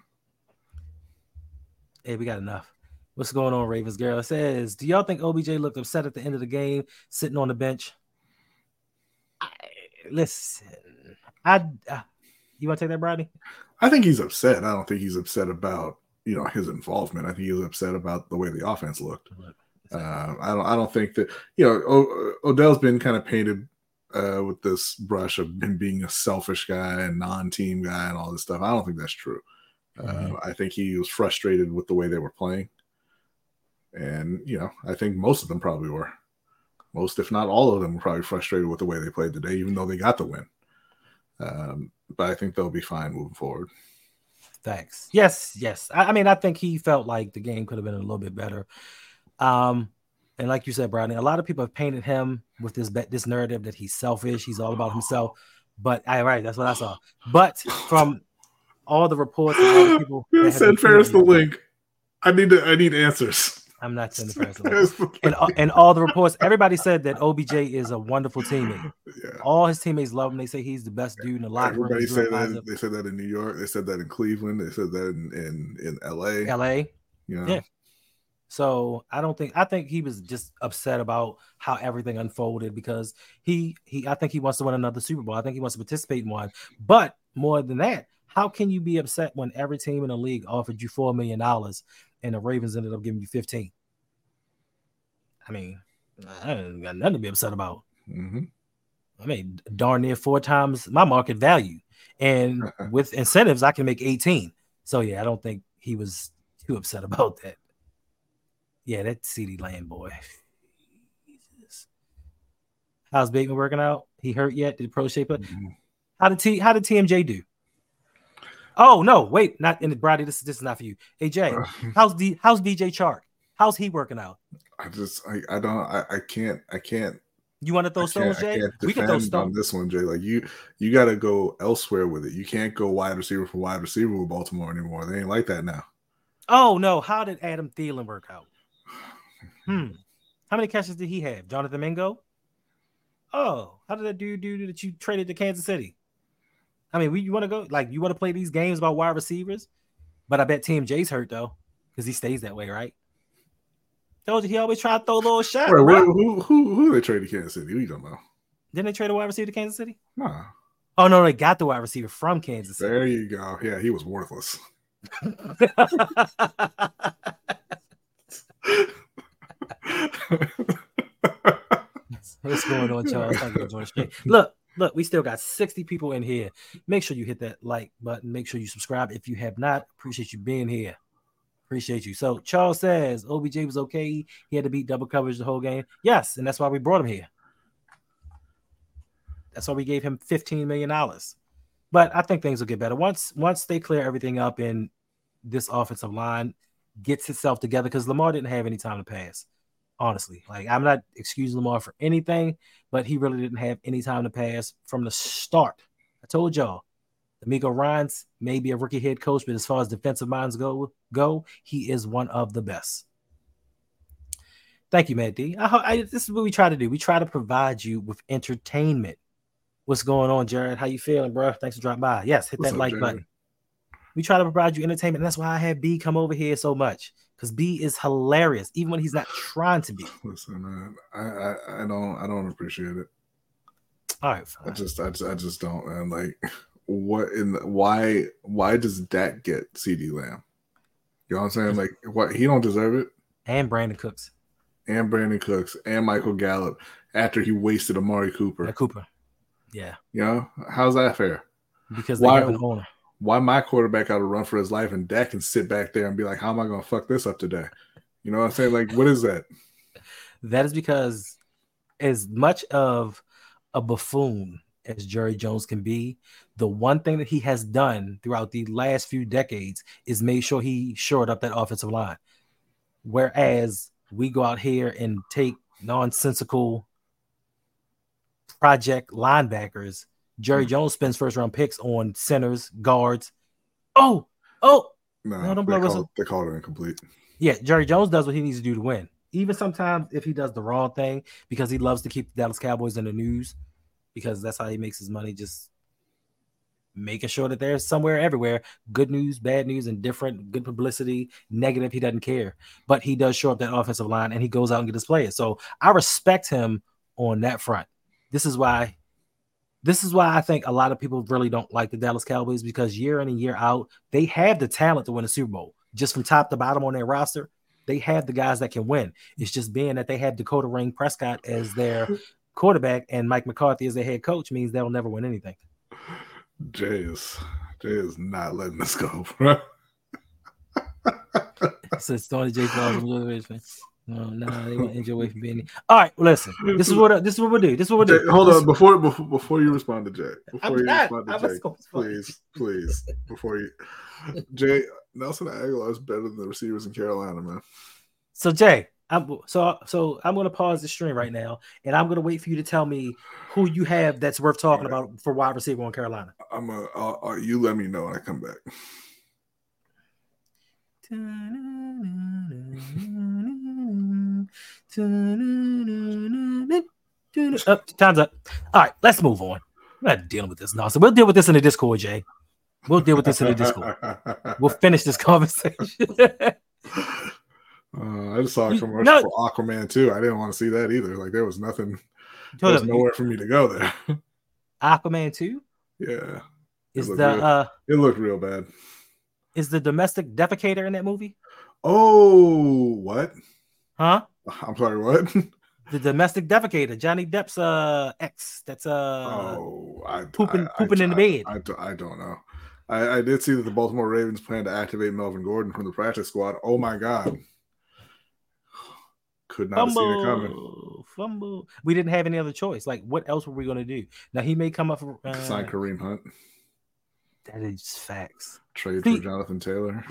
Hey, we got enough. What's going on, Ravens girl? It says, do y'all think OBJ looked upset at the end of the game, sitting on the bench? I, listen, I, uh, you want to take that, Brady? I think he's upset. I don't think he's upset about you know his involvement. I think he's upset about the way the offense looked. Um, I don't. I don't think that you know o- Odell's been kind of painted uh, with this brush of him being a selfish guy and non-team guy and all this stuff. I don't think that's true. Uh, Mhm. I think he was frustrated with the way they were playing, and you know, I think most of them probably were. Most, if not all of them, were probably frustrated with the way they played today, even though they got the win. Um, but I think they'll be fine moving forward. Thanks. Yes, yes. I, I mean, I think he felt like the game could have been a little bit better. Um, and like you said, Brownie, a lot of people have painted him with this this narrative that he's selfish, he's all about himself. But I right, that's what I saw. But from all the reports, all the people [laughs] Send Ferris the link. I need to. I need answers. I'm not [laughs] sending the release. And uh, and all the reports, everybody said that OBJ is a wonderful teammate. yeah. All his teammates love him. They say he's the best dude in the locker room. Everybody He's said that. They said that in New York. They said that in Cleveland. They said that in in, in L.A. LA. You know. Yeah. So I don't think I think he was just upset about how everything unfolded because he he I think he wants to win another Super Bowl. I think he wants to participate in one. But more than that, how can you be upset when every team in the league offered you four million dollars and the Ravens ended up giving you 15? I mean, I ain't got nothing to be upset about. hmm I mean, darn near four times my market value. And [laughs] with incentives, I can make 18. So yeah, I don't think he was too upset [laughs] about that. Yeah, that CeeDee Lamb boy. Jesus. How's Bateman working out? He hurt yet? Did pro shape it? Mhm. How did T how did TMJ do? Oh no, wait, not in the Brady. This, this is not for you. Hey Jay, [laughs] how's D how's DJ Chark? How's he working out? I just I, I don't I, I can't I can't You want to throw stones, Jay? We can throw defend on this one, Jay. Like you, you got to go elsewhere with it. You can't go wide receiver for wide receiver with Baltimore anymore. They ain't like that now. Oh no, how did Adam Thielen work out? [sighs] Hmm. How many catches did he have? Jonathan Mingo? Oh, how did that dude do that you traded to Kansas City? I mean, we you want to go like you want to play these games about wide receivers, but I bet Team J's hurt though, because he stays that way, right? Told you he always try to throw a little shot. Wait, who, who who they traded to Kansas City? We don't know. Didn't they trade a wide receiver to Kansas City? Nah, Oh no, they got the wide receiver from Kansas City. there you go. Yeah, he was worthless. [laughs] What's going on, Charles? You for joining the [laughs] stream. Look, look, we still got 60 people in here. Make sure you hit that like button. Make sure you subscribe if you have not. Appreciate you being here. Appreciate you. So Charles says OBJ was okay. He had to beat double coverage the whole game. Yes, and that's why we brought him here. That's why we gave him 15 million dollars. But I think things will get better once once they clear everything up and this offensive line gets itself together because Lamar didn't have any time to pass. Honestly, like I'm not excusing Lamar for anything, but he really didn't have any time to pass from the start. I told y'all, DeMeco Ryans may be a rookie head coach, but as far as defensive minds go, go, he is one of the best. Thank you, Matt D. I, I, this is what we try to do. We try to provide you with entertainment. What's going on, Jared? How you feeling, bro? Thanks for dropping by. Yes, hit What's that up, like Jared? button. We try to provide you entertainment. That's why I have B come over here so much because B is hilarious, even when he's not trying to be. [sighs] Listen, man, I, I I don't I don't appreciate it. All right, I just I just I just don't, man. Like, what in the, why why does Dak get CeeDee Lamb? You know what I'm saying? Like, what he don't deserve it. and Brandin Cooks, and Brandin Cooks and Michael Gallup after he wasted Amari Cooper. yeah, Cooper. Yeah, You know, how's that fair? because they Why- have an owner. Why my quarterback got to run for his life and Dak can sit back there and be like, how am I going to fuck this up today? You know what I'm saying? Like, what is that? That is because, as much of a buffoon as Jerry Jones can be, the one thing that he has done throughout the last few decades is made sure he shored up that offensive line. Whereas we go out here and take nonsensical project linebackers, Jerry mm. Jones spends first round picks on centers, guards. Oh, oh, No, No, don't they, blow call, whistle. they call it incomplete. Yeah, Jerry Jones does what he needs to do to win. Even sometimes if he does the wrong thing because he loves to keep the Dallas Cowboys in the news because that's how he makes his money just making sure that there's somewhere everywhere good news, bad news, and different good publicity, negative. He doesn't care, but he does show up that offensive line and he goes out and get his players. So I respect him on that front. This is why. This is why I think a lot of people really don't like the Dallas Cowboys because year in and year out, they have the talent to win a Super Bowl. Just from top to bottom on their roster, they have the guys that can win. It's just being that they have Dakota Ring Prescott as their [laughs] quarterback and Mike McCarthy as their head coach means they'll never win anything. Jay is Jay is not letting this go, bro. So it's Tony J. Claus from Louisville, man. No, [laughs] no, they want enjoy away from being. All right, listen. This is what uh, this is what we'll do. This is what we'll Jay, do. hold This- on before before before you respond to Jay. Before I'm you not. respond to Jay, please, please, before you, Jay Nelson Agholor is better than the receivers in Carolina, man. So Jay, I'm so so I'm gonna pause the stream right now, and I'm gonna wait for you to tell me who you have that's worth talking about for wide receiver on Carolina. I'm a. I'll, I'll, you let me know when I come back. Oh, time's up. All right, let's move on. We're not dealing with this nonsense. We'll deal with this in the Discord, Jay. We'll deal with this in the Discord. We'll [laughs] finish this conversation. Uh, I just saw a commercial no. for Aquaman too. I didn't want to see that either. Like there was nothing. There was nowhere for me to go there. [laughs] Aquaman 2 yeah, is the real. uh it looked real bad. Is the domestic defecator in that movie? Oh, what? Huh? [laughs] I'm sorry. What? [laughs] The domestic defecator, Johnny Depp's uh ex. That's uh oh, I pooping- I- pooping I, in the bed. I, I don't know. I, I did see that the Baltimore Ravens plan to activate Melvin Gordon from the practice squad. Oh my god! Could not have seen it coming. fumble, fumble. We didn't have any other choice. Like, what else were we gonna do? Now he may come up for uh, Sign Kareem Hunt, that is facts. trade See- for Jonathan Taylor.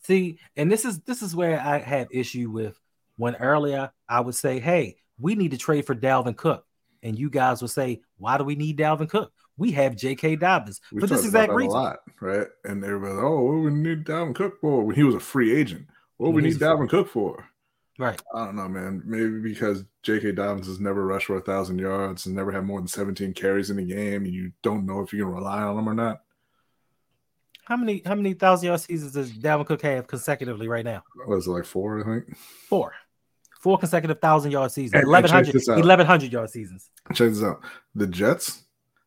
See, and this is this is where I have issue with when earlier I would say, "Hey, we need to trade for Dalvin Cook," and you guys would say, "Why do we need Dalvin Cook? We have J.K. Dobbins We for this exact that reason." a lot, right? And everybody, oh, what we need Dalvin Cook for? When he was a free agent, what we need Dalvin Cook for? Right? I don't know, man. Maybe because J.K. Dobbins has never rushed for a thousand yards and never had more than 17 carries in a game. and You don't know if you can rely on him or not. How many how many thousand yard seasons does Dalvin Cook have consecutively right now? What is it like four? I think. Four. Four consecutive thousand yard seasons. 1100, this out. 1100 yard seasons. Check this out. The Jets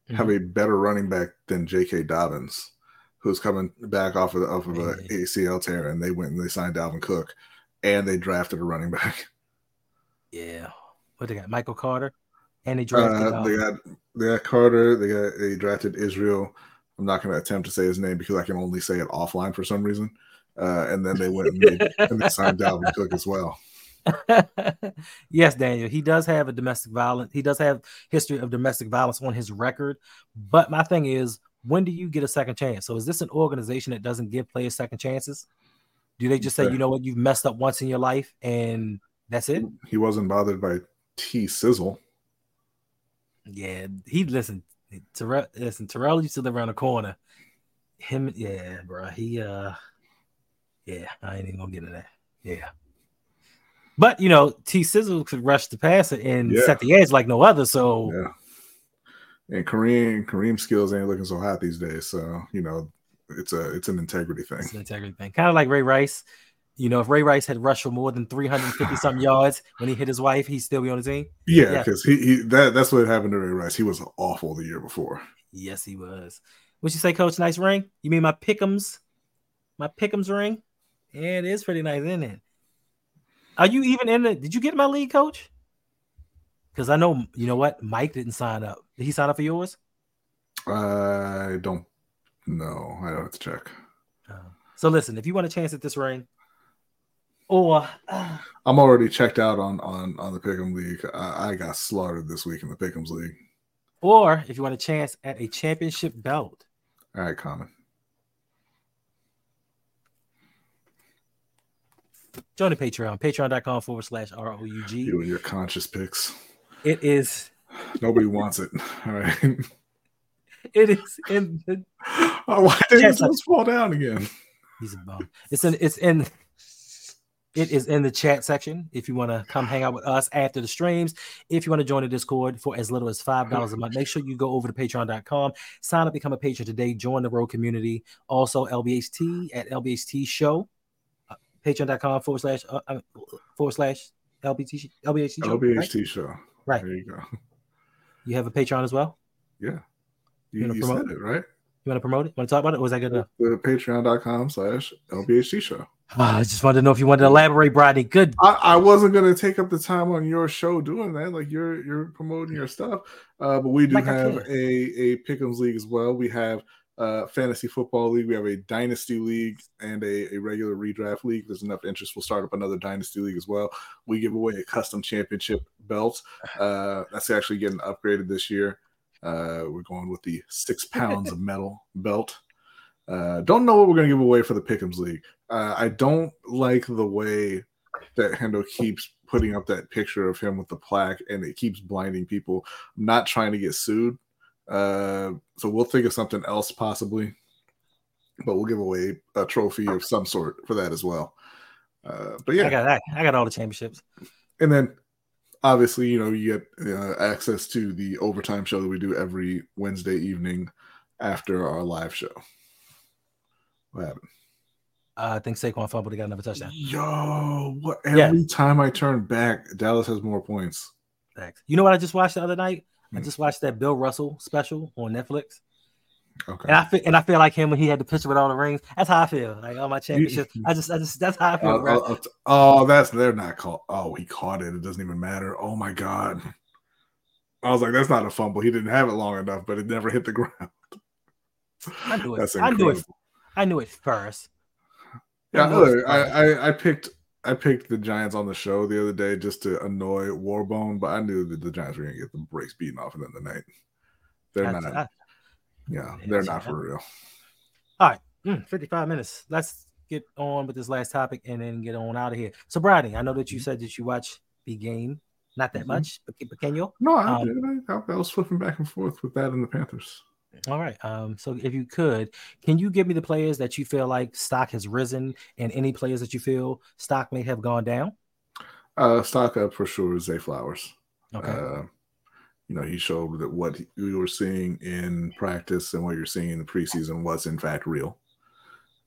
have Mhm. a better running back than J.K. Dobbins, who's coming back off of off of a Man. ACL tear, and they went and they signed Dalvin Cook, and they drafted a running [laughs] back. Yeah. What they got? Michael Carter. And they drafted Uh, they um, got they got Carter. They got they drafted Israel. I'm not going to attempt to say his name because I can only say it offline for some reason. Uh, and then they went and they, and they signed Dalvin Cook as well. [laughs] yes, Daniel. He does have a domestic violence. He does have history of domestic violence on his record. But my thing is, when do you get a second chance? So is this an organization that doesn't give players second chances? Do they just say, Okay. you know what, you've messed up once in your life and that's it? He wasn't bothered by T Sizzle. Yeah, he listen. Terrell, listen. Terrell used to live around the corner. Him, yeah, bro. He, uh, yeah. I ain't even gonna get into that. Yeah, but you know, T Sizzle could rush the passer and Yeah. set the edge like no other. So Yeah. And Kareem Kareem's skills ain't looking so hot these days. So you know, it's a it's an integrity thing. it's an integrity thing. Kind of like Ray Rice. You know, if Ray Rice had rushed for more than 350 something [sighs] yards when he hit his wife, he'd still be on the team. Yeah, Yeah. because he, he that that's what happened to Ray Rice. He was awful the year before. Yes, he was. What you say, Coach? Nice ring. You mean my Pickums? My Pickums ring? Yeah, it is pretty nice, isn't it? Are you even in the? Did you get my league, Coach? Because I know you know what Mike didn't sign up. Did he sign up for yours? I don't know. I don't have to check. Oh. So listen, if you want a chance at this ring, or uh, I'm already checked out on on on the Pick'em League. I, I got slaughtered this week in the Pick'em's League. or if you want a chance at a championship belt, All right, common. join the Patreon. Patreon.com forward slash R O U G. You and your conscious picks. It is. Nobody wants it. All right. It is in the oh, [laughs] why did just fall down again? He's a bum. It's in it's in it is in the chat section if you want to come hang out with us after the streams. If you want to join the Discord for as little as five dollars a month, make sure you go over to patreon.com, sign up, become a patron today, join the road community. Also, LBHT at LBHT show, uh, patreon.com forward slash uh, uh, forward slash LBT LBHT show. right? LBHT show. Right. There you go. You have a Patreon as well. Yeah. You You, wanna you promote? said it, right? You want to promote it? Want to talk about it? Or was that good enough? Patreon.com slash LBHT show. Ah, I just wanted to know if you wanted to elaborate, Brodney. Good. I, I wasn't gonna take up the time on your show doing that. Like you're you're promoting your stuff. Uh, but we do Like have a a Pick'ems league as well. We have uh fantasy football league. We have a dynasty league and a, a regular redraft league. If there's enough interest. We'll start up another dynasty league as well. We give away a custom championship belt. Uh, that's actually getting upgraded this year. Uh, we're going with the six pounds of metal belt. Uh, don't know what we're going to give away for the Pick'ems League. Uh, I don't like the way that Hendo keeps putting up that picture of him with the plaque and it keeps blinding people. I'm not trying to get sued. Uh, so we'll think of something else possibly, but we'll give away a trophy of some sort for that as well. Uh, but yeah, I got I, I got all the championships. and then obviously, you know, you get uh, access to the overtime show that we do every Wednesday evening after our live show. What happened? Uh, I think Saquon fumbled. He got another touchdown. Yo, what? Yeah. Every time I turn back, Dallas has more points. Thanks. You know what I just watched the other night? I Hmm. just watched that Bill Russell special on Netflix, Okay. and I feel and I feel like him when he had the picture with all the rings. That's how I feel. Like all my championships. [laughs] I just I just that's how I feel. Uh, uh, oh, that's they're not called. Oh, he caught it. It doesn't even matter. Oh my god. I was like, that's not a fumble. He didn't have it long enough, but it never hit the [laughs] ground. I knew it. That's I knew it. I knew it first. Yeah, I look, I. I I picked I picked the Giants on the show the other day just to annoy Warbone, but I knew that the Giants were gonna get the brakes beaten off of them tonight. They're I- not. I- yeah, they're not for real. Mm, 55 minutes. Let's get on with this last topic and then get on out of here. So, Brady, I know that you Mm-hmm. said that you watch the game, not that Mhm. much, but pequeño. No, I, Um, did. I, I was flipping back and forth with that and the Panthers. All right. Um, so if you could, can you give me the players that you feel like stock has risen and any players that you feel stock may have gone down? Uh, stock up for sure. Is Zay Flowers. Okay. Uh, you know, he showed that what we were seeing in practice and what you're seeing in the preseason was in fact real.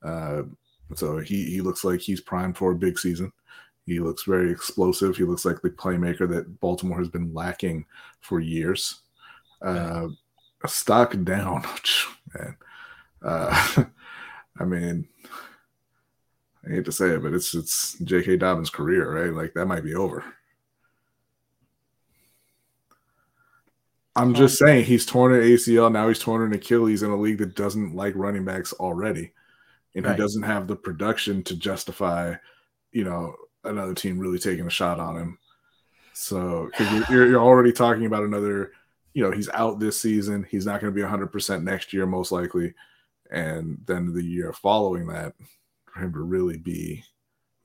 Uh, so he he looks like he's primed for a big season. He looks very explosive. He looks like the playmaker that Baltimore has been lacking for years. Uh, stock down, [laughs] man. Uh, [laughs] I mean, I hate to say it, but it's it's J.K. Dobbins' career, right? Like that might be over. I'm just saying he's torn an ACL. Now he's torn an Achilles in a league that doesn't like running backs already, and Right. he doesn't have the production to justify, you know, another team really taking a shot on him. So because you're, you're you're already talking about another, you know, he's out this season. He's not going to be 100 percent next year, most likely, and then the year following that, for him to really be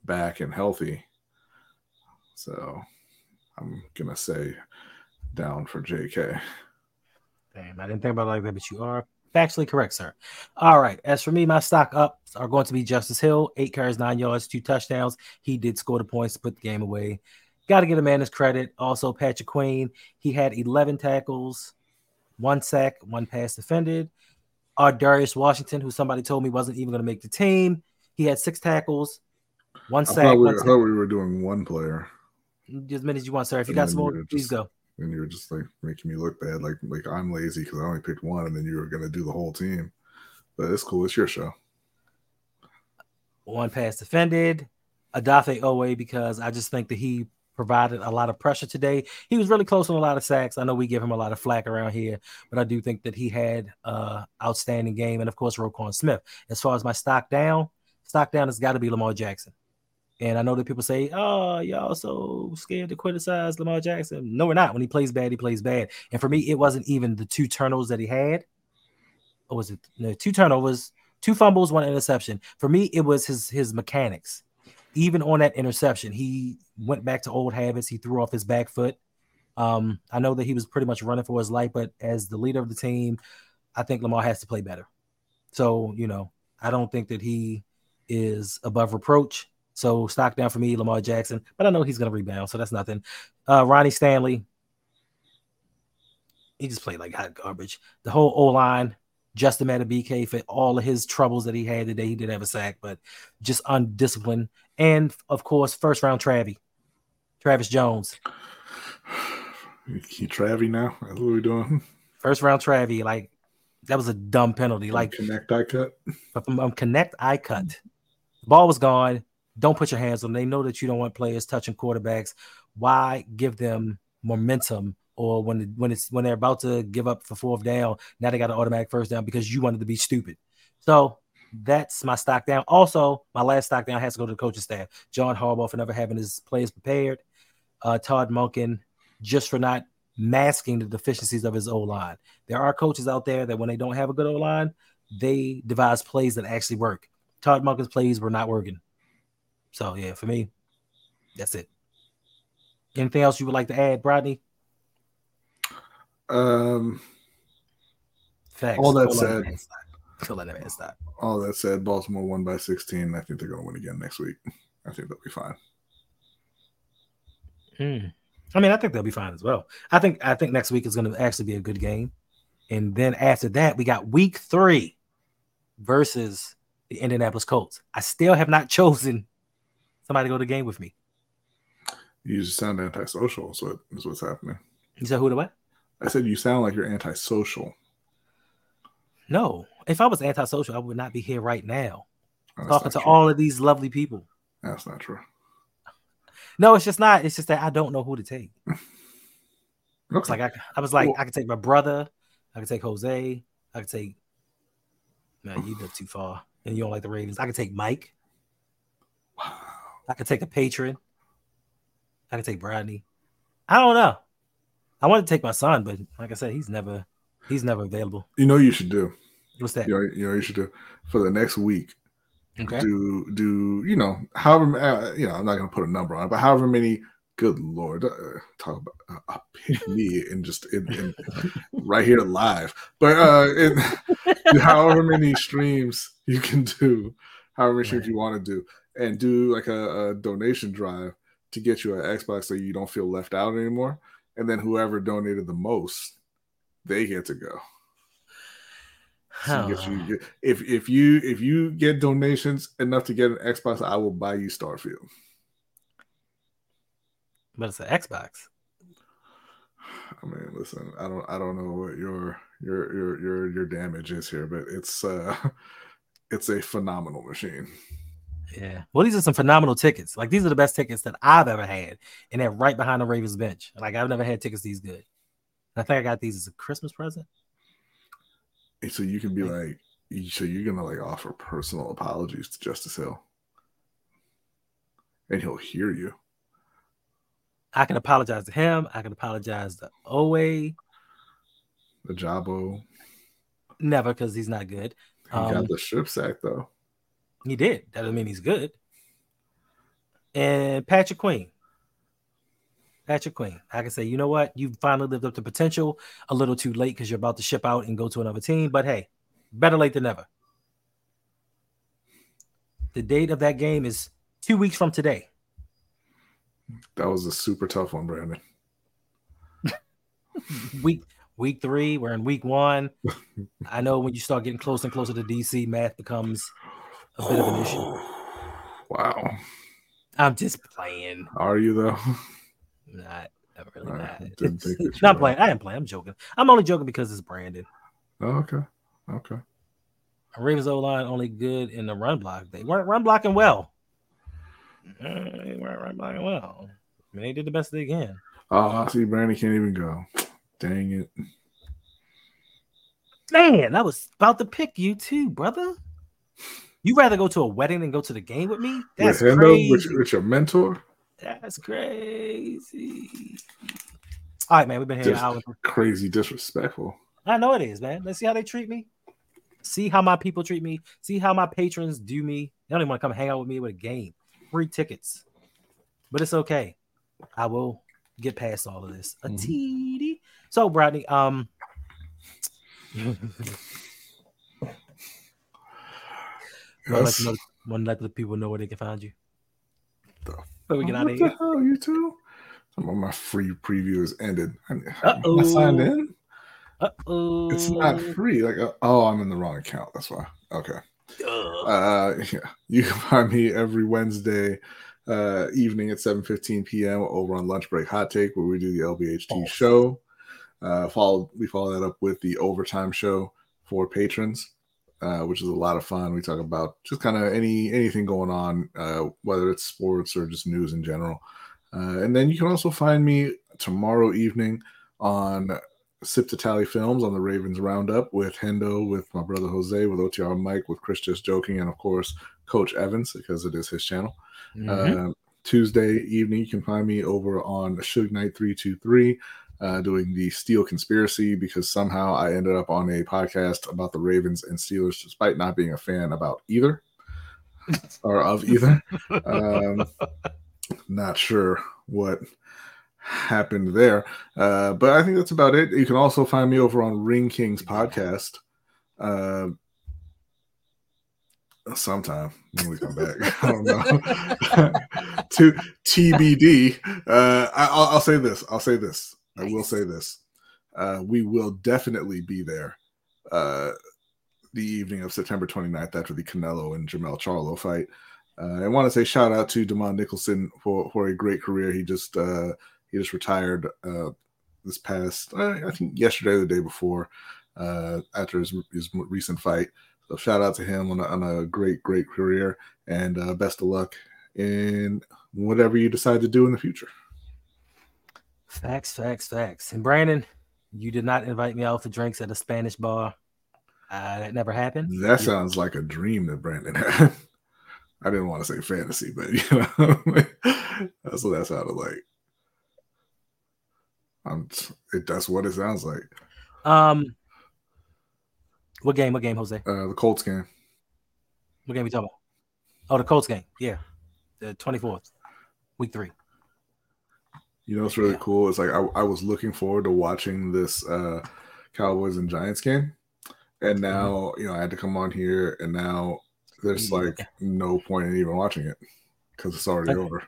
back and healthy. So I'm gonna say down for JK. Damn, I didn't think about it like that, but you are factually correct, sir. All right. As for me, my stock ups are going to be Justice Hill, eight carries, nine yards, two touchdowns. He did score the points to put the game away. Got to get a man his credit. Also, Patrick Queen, he had 11 tackles, one sack, one pass defended. Our Darius Washington, who somebody told me wasn't even going to make the team, he had six tackles, one I sack. thought, we, one I thought we were doing one player, As many as you want, sir. If you And got some more, were please go. and you were just like making me look bad, like like I'm lazy because I only picked one, and then you were gonna do the whole team. But it's cool. It's your show. one pass defended. Odafe Oweh because I just think that he provided a lot of pressure today. He was really close on a lot of sacks. I know we give him a lot of flack around here, but I do think that he had uh outstanding game. And of course, Roquan Smith. As far as my stock down, stock down has got to be Lamar Jackson. And I know that people say, "Oh, y'all so scared to criticize Lamar Jackson." No, we're not. When he plays bad, he plays bad. And for me, it wasn't even the two turnovers that he had. Or was it no two turnovers, two fumbles, one interception? For me, it was his his mechanics. Even on that interception, he went back to old habits. He threw off his back foot. Um, I know that he was pretty much running for his life, but as the leader of the team, I think Lamar has to play better. So, you know, I don't think that he is above reproach. So stock down for me, Lamar Jackson, but I know he's going to rebound, so that's nothing. Uh, Ronnie Stanley, he just played like hot garbage. The whole O line, Justin BK for all of his troubles that he had today. He did have a sack, but just undisciplined. And of course, first round Travie, Travis Jones, He Travie now. That's what we doing. first round Travie. Like that was a dumb penalty. Like connect I cut. from um, connect, I cut. The ball was gone. Don't put your hands on. them. They know that you don't want players touching quarterbacks. Why give them momentum? Or when when it's when they're about to give up for fourth down, now they got an automatic first down because you wanted to be stupid. So that's my stock down. Also, my last stock down has to go to the coaching staff. John Harbaugh for never having his players prepared. Uh, Todd Monken just for not masking the deficiencies of his O line. There are coaches out there that when they don't have a good O line, they devise plays that actually work. Todd Monken's plays were not working. So yeah, for me, that's it. Anything else you would like to add, Rodney? Um, Facts. All that said- the let the man stop. all that said, Baltimore won by 16. I think they're going to win again next week. I think they'll be fine. Hmm. I mean, I think they'll be fine as well. I think I think next week is going to actually be a good game, and then after that, we got Week Three versus the Indianapolis Colts. I still have not [laughs] chosen somebody to go to the game with me. You just sound antisocial. So Is what is what's happening. You said who to what? I said you sound like you're antisocial. No. If I was antisocial, I would not be here right now oh, That's talking to true. all of these lovely people. That's not true. No, it's just not. It's just that I don't know who to take. [laughs] Okay. It's like I, I was like, Well- I could take my brother, I could take Jose, I could take. No, you live too far, and you don't like the Ravens. I could take Mike. Wow. I could take a patron. I could take Bradley. I don't know. I want to take my son, but like I said, he's never, he's never available. you know you should do. What's that? You know, you know you should do for the next week. Okay. Do do you know however uh, you know I'm not gonna put a number on it, but however many. Good lord, uh, talk about uh, uh, me and just in, in, right here live. But uh, in, [laughs] however many streams you can do, however many streams Right. you want to do, and do like a, a donation drive to get you an Xbox so you don't feel left out anymore. And then whoever donated the most, they get to go. So you you get- if if you if you get donations enough to get an Xbox, I will buy you Starfield. But it's an Xbox. I mean, listen, I don't I don't know what your your your your your damage is here, but it's uh [laughs] it's a phenomenal machine. Yeah. Well, these are some phenomenal tickets. Like these are the best tickets that I've ever had, and they're right behind the Ravens bench. Like I've never had tickets these good. I think I got these as a Christmas present. And so you can be like, so you're gonna like offer personal apologies to Justice Hill, and he'll hear you. I can apologize to him. I can apologize to Owe. The Jabo, Never because he's not good. he Um, got the strip sack though. He did. That doesn't mean he's good. And Patrick Queen. Patrick Queen. I can say, you know what? You've finally lived up to potential. A little too late because you're about to ship out and go to another team. But hey, better late than never. The date of that game is two weeks from today. That was a super tough one, Brandon. [laughs] Week week three. We're in week one. [laughs] I know when you start getting closer and closer to DC, math becomes a bit of an issue. Wow, I'm just playing. are you though? Not, not really not. didn't think that [laughs] you no, I'm playing. I am playing. I'm joking. I'm only joking because it's Brandon. Oh, okay, okay. Ravens O line only good in the run block. They weren't run blocking well. Uh, They weren't run blocking well. I mean, they did the best they can. Oh, I see, Brandon can't even go. Dang it. Man, I was about to pick you too, brother. You rather go to a wedding than go to the game with me? That's with crazy. with, with your mentor, That's crazy. All right, man. We've been here an Just- hour. crazy disrespectful. I know it is, man. Let's see how they treat me. See how my people treat me. See how my patrons do me. They don't even want to come hang out with me with a game. Free tickets. But it's okay. I will get past all of this. A Mhm. teeny. So, Bradley, um, [laughs] want Yes. to let, wanna let the people know where they can find you. The So we get out what of the here. hell, you two? Some of my free preview has ended. I, I signed in. Uh-oh. It's not free. Like, uh, oh, I'm in the wrong account. That's why. Okay. Ugh. Uh, [laughs] yeah. You can find me every Wednesday uh, evening at 7:15 p.m. over on Lunch Break Hot Take, where we do the LBHT Oh. show. Uh, follow we follow that up with the overtime show for patrons, uh, which is a lot of fun. We talk about just kind of any anything going on, uh, whether it's sports or just news in general. Uh, and then you can also find me tomorrow evening on Sip to Tally Films on the Ravens Roundup with Hendo, with my brother Jose, with OTR Mike, with Chris Just Joking, and of course Coach Evans because it is his channel. Mhm. Uh, Tuesday evening, you can find me over on Suge Knight 323 uh, doing the Steel Conspiracy because somehow I ended up on a podcast about the Ravens and Steelers despite not being a fan about either [laughs] or of either. Um, not sure what happened there. Uh, but I think that's about it. You can also find me over on Ring Kings podcast. Uh, sometime when we come back. [laughs] I don't know. [laughs] to TBD. Uh, I, will I'll say this. I'll say this. I will say this. Uh, we will definitely be there uh, the evening of September 29th after the Canelo and Jermell Charlo fight. Uh, I want to say shout out to Demond Nicholson for, for a great career. He just uh, he just retired uh, this past uh, I think yesterday or the day before uh, after his, his recent fight. So shout out to him on a, on a great great career and uh, best of luck in whatever you decide to do in the future. Facts, facts, facts. And Brandon, you did not invite me out for drinks at a Spanish bar. Uh, that never happened. That sounds like a dream that Brandon had. [laughs] I didn't want to say fantasy, but you know, [laughs] that's what that sounded like. I'm, it, that's what it sounds like. Um, what game? What game, Jose? Uh, the Colts game. What game we talking about? Oh, the Colts game. Yeah, the twenty fourth, week three. You know what's really Yeah. cool? It's like I, I was looking forward to watching this uh, Cowboys and Giants game, and Mm-hmm. now you know I had to come on here, and now there's Yeah. like no point in even watching it because it's already Okay. over.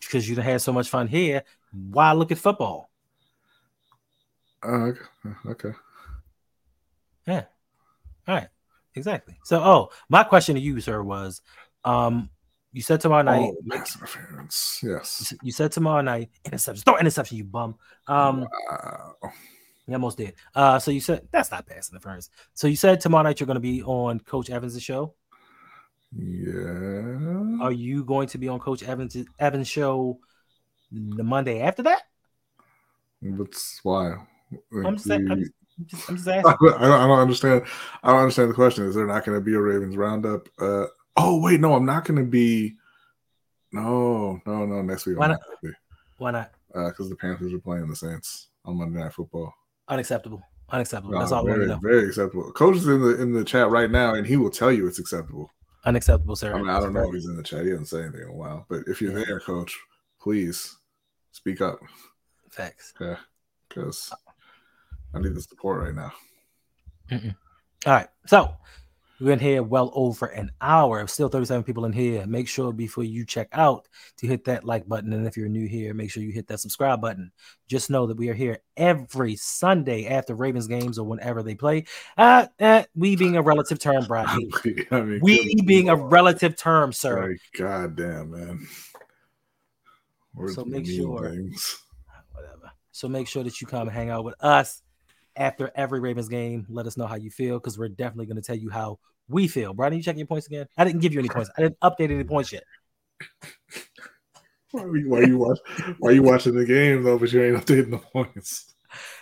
Because you had so much fun here. Why look at football? Uh, okay. Yeah. All right. Exactly. So, oh, my question to you, sir, was, um, you said tomorrow night. Oh, interference. Yes. You said tomorrow night Interception. Don't interception, you bum. Um, Wow. you almost did. Uh, so you said that's not pass interference. So you said tomorrow night you're going to be on Coach Evans' show. Yeah. Are you going to be on Coach Evans' Evans' show the Monday after that? That's why. I'm just, saying, I'm just, I'm just, I'm [laughs] I asking. don't, I don't understand. I don't understand the question. Is there not going to be a Ravens roundup? Uh, oh wait, no, I'm not going to be. No, no, no. Next week, Why I'm not? Why not? because uh, the Panthers are playing the Saints on Monday Night Football. Unacceptable. Unacceptable. No, That's all very, very acceptable. Coach is in the in the chat right now, and he will tell you it's acceptable. Unacceptable, sir. I mean, I don't know if he's in the chat. He hasn't said anything in a while, but if you're Yeah. there, Coach, please speak up. Facts. Okay, because I need the support right now. All right. So we're in here well over an hour. Still 37 people in here. Make sure before you check out to hit that like button. And if you're new here, make sure you hit that subscribe button. Just know that we are here every Sunday after Ravens games or whenever they play. Uh, uh we being a relative term, Bradley. [laughs] I mean, We being a relative term, sir. Like, goddamn, man. Words So make sure- things. Whatever. So make sure that you come hang out with us after every Ravens game. Let us know how you feel because we're definitely going to tell you how we feel. Brandon, you checking your points again? I didn't give you any points. I didn't update any points yet. Why, are you- why you watch? Why you watching the game though? But you ain't updating the points.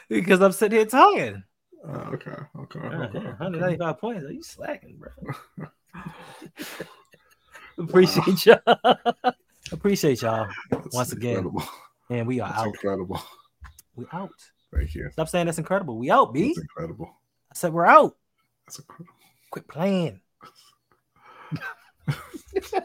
Because I'm sitting here talking. Uh, okay, okay, okay. yeah, okay. 195 points. Are you slacking, bro? [laughs] Appreciate y'all. Appreciate y'all. That's Once again. And we are That's out. incredible. We out. Thank you. Stop saying that's incredible. We out, B. That's incredible. I said we're out. That's incredible. Quit playing. [laughs]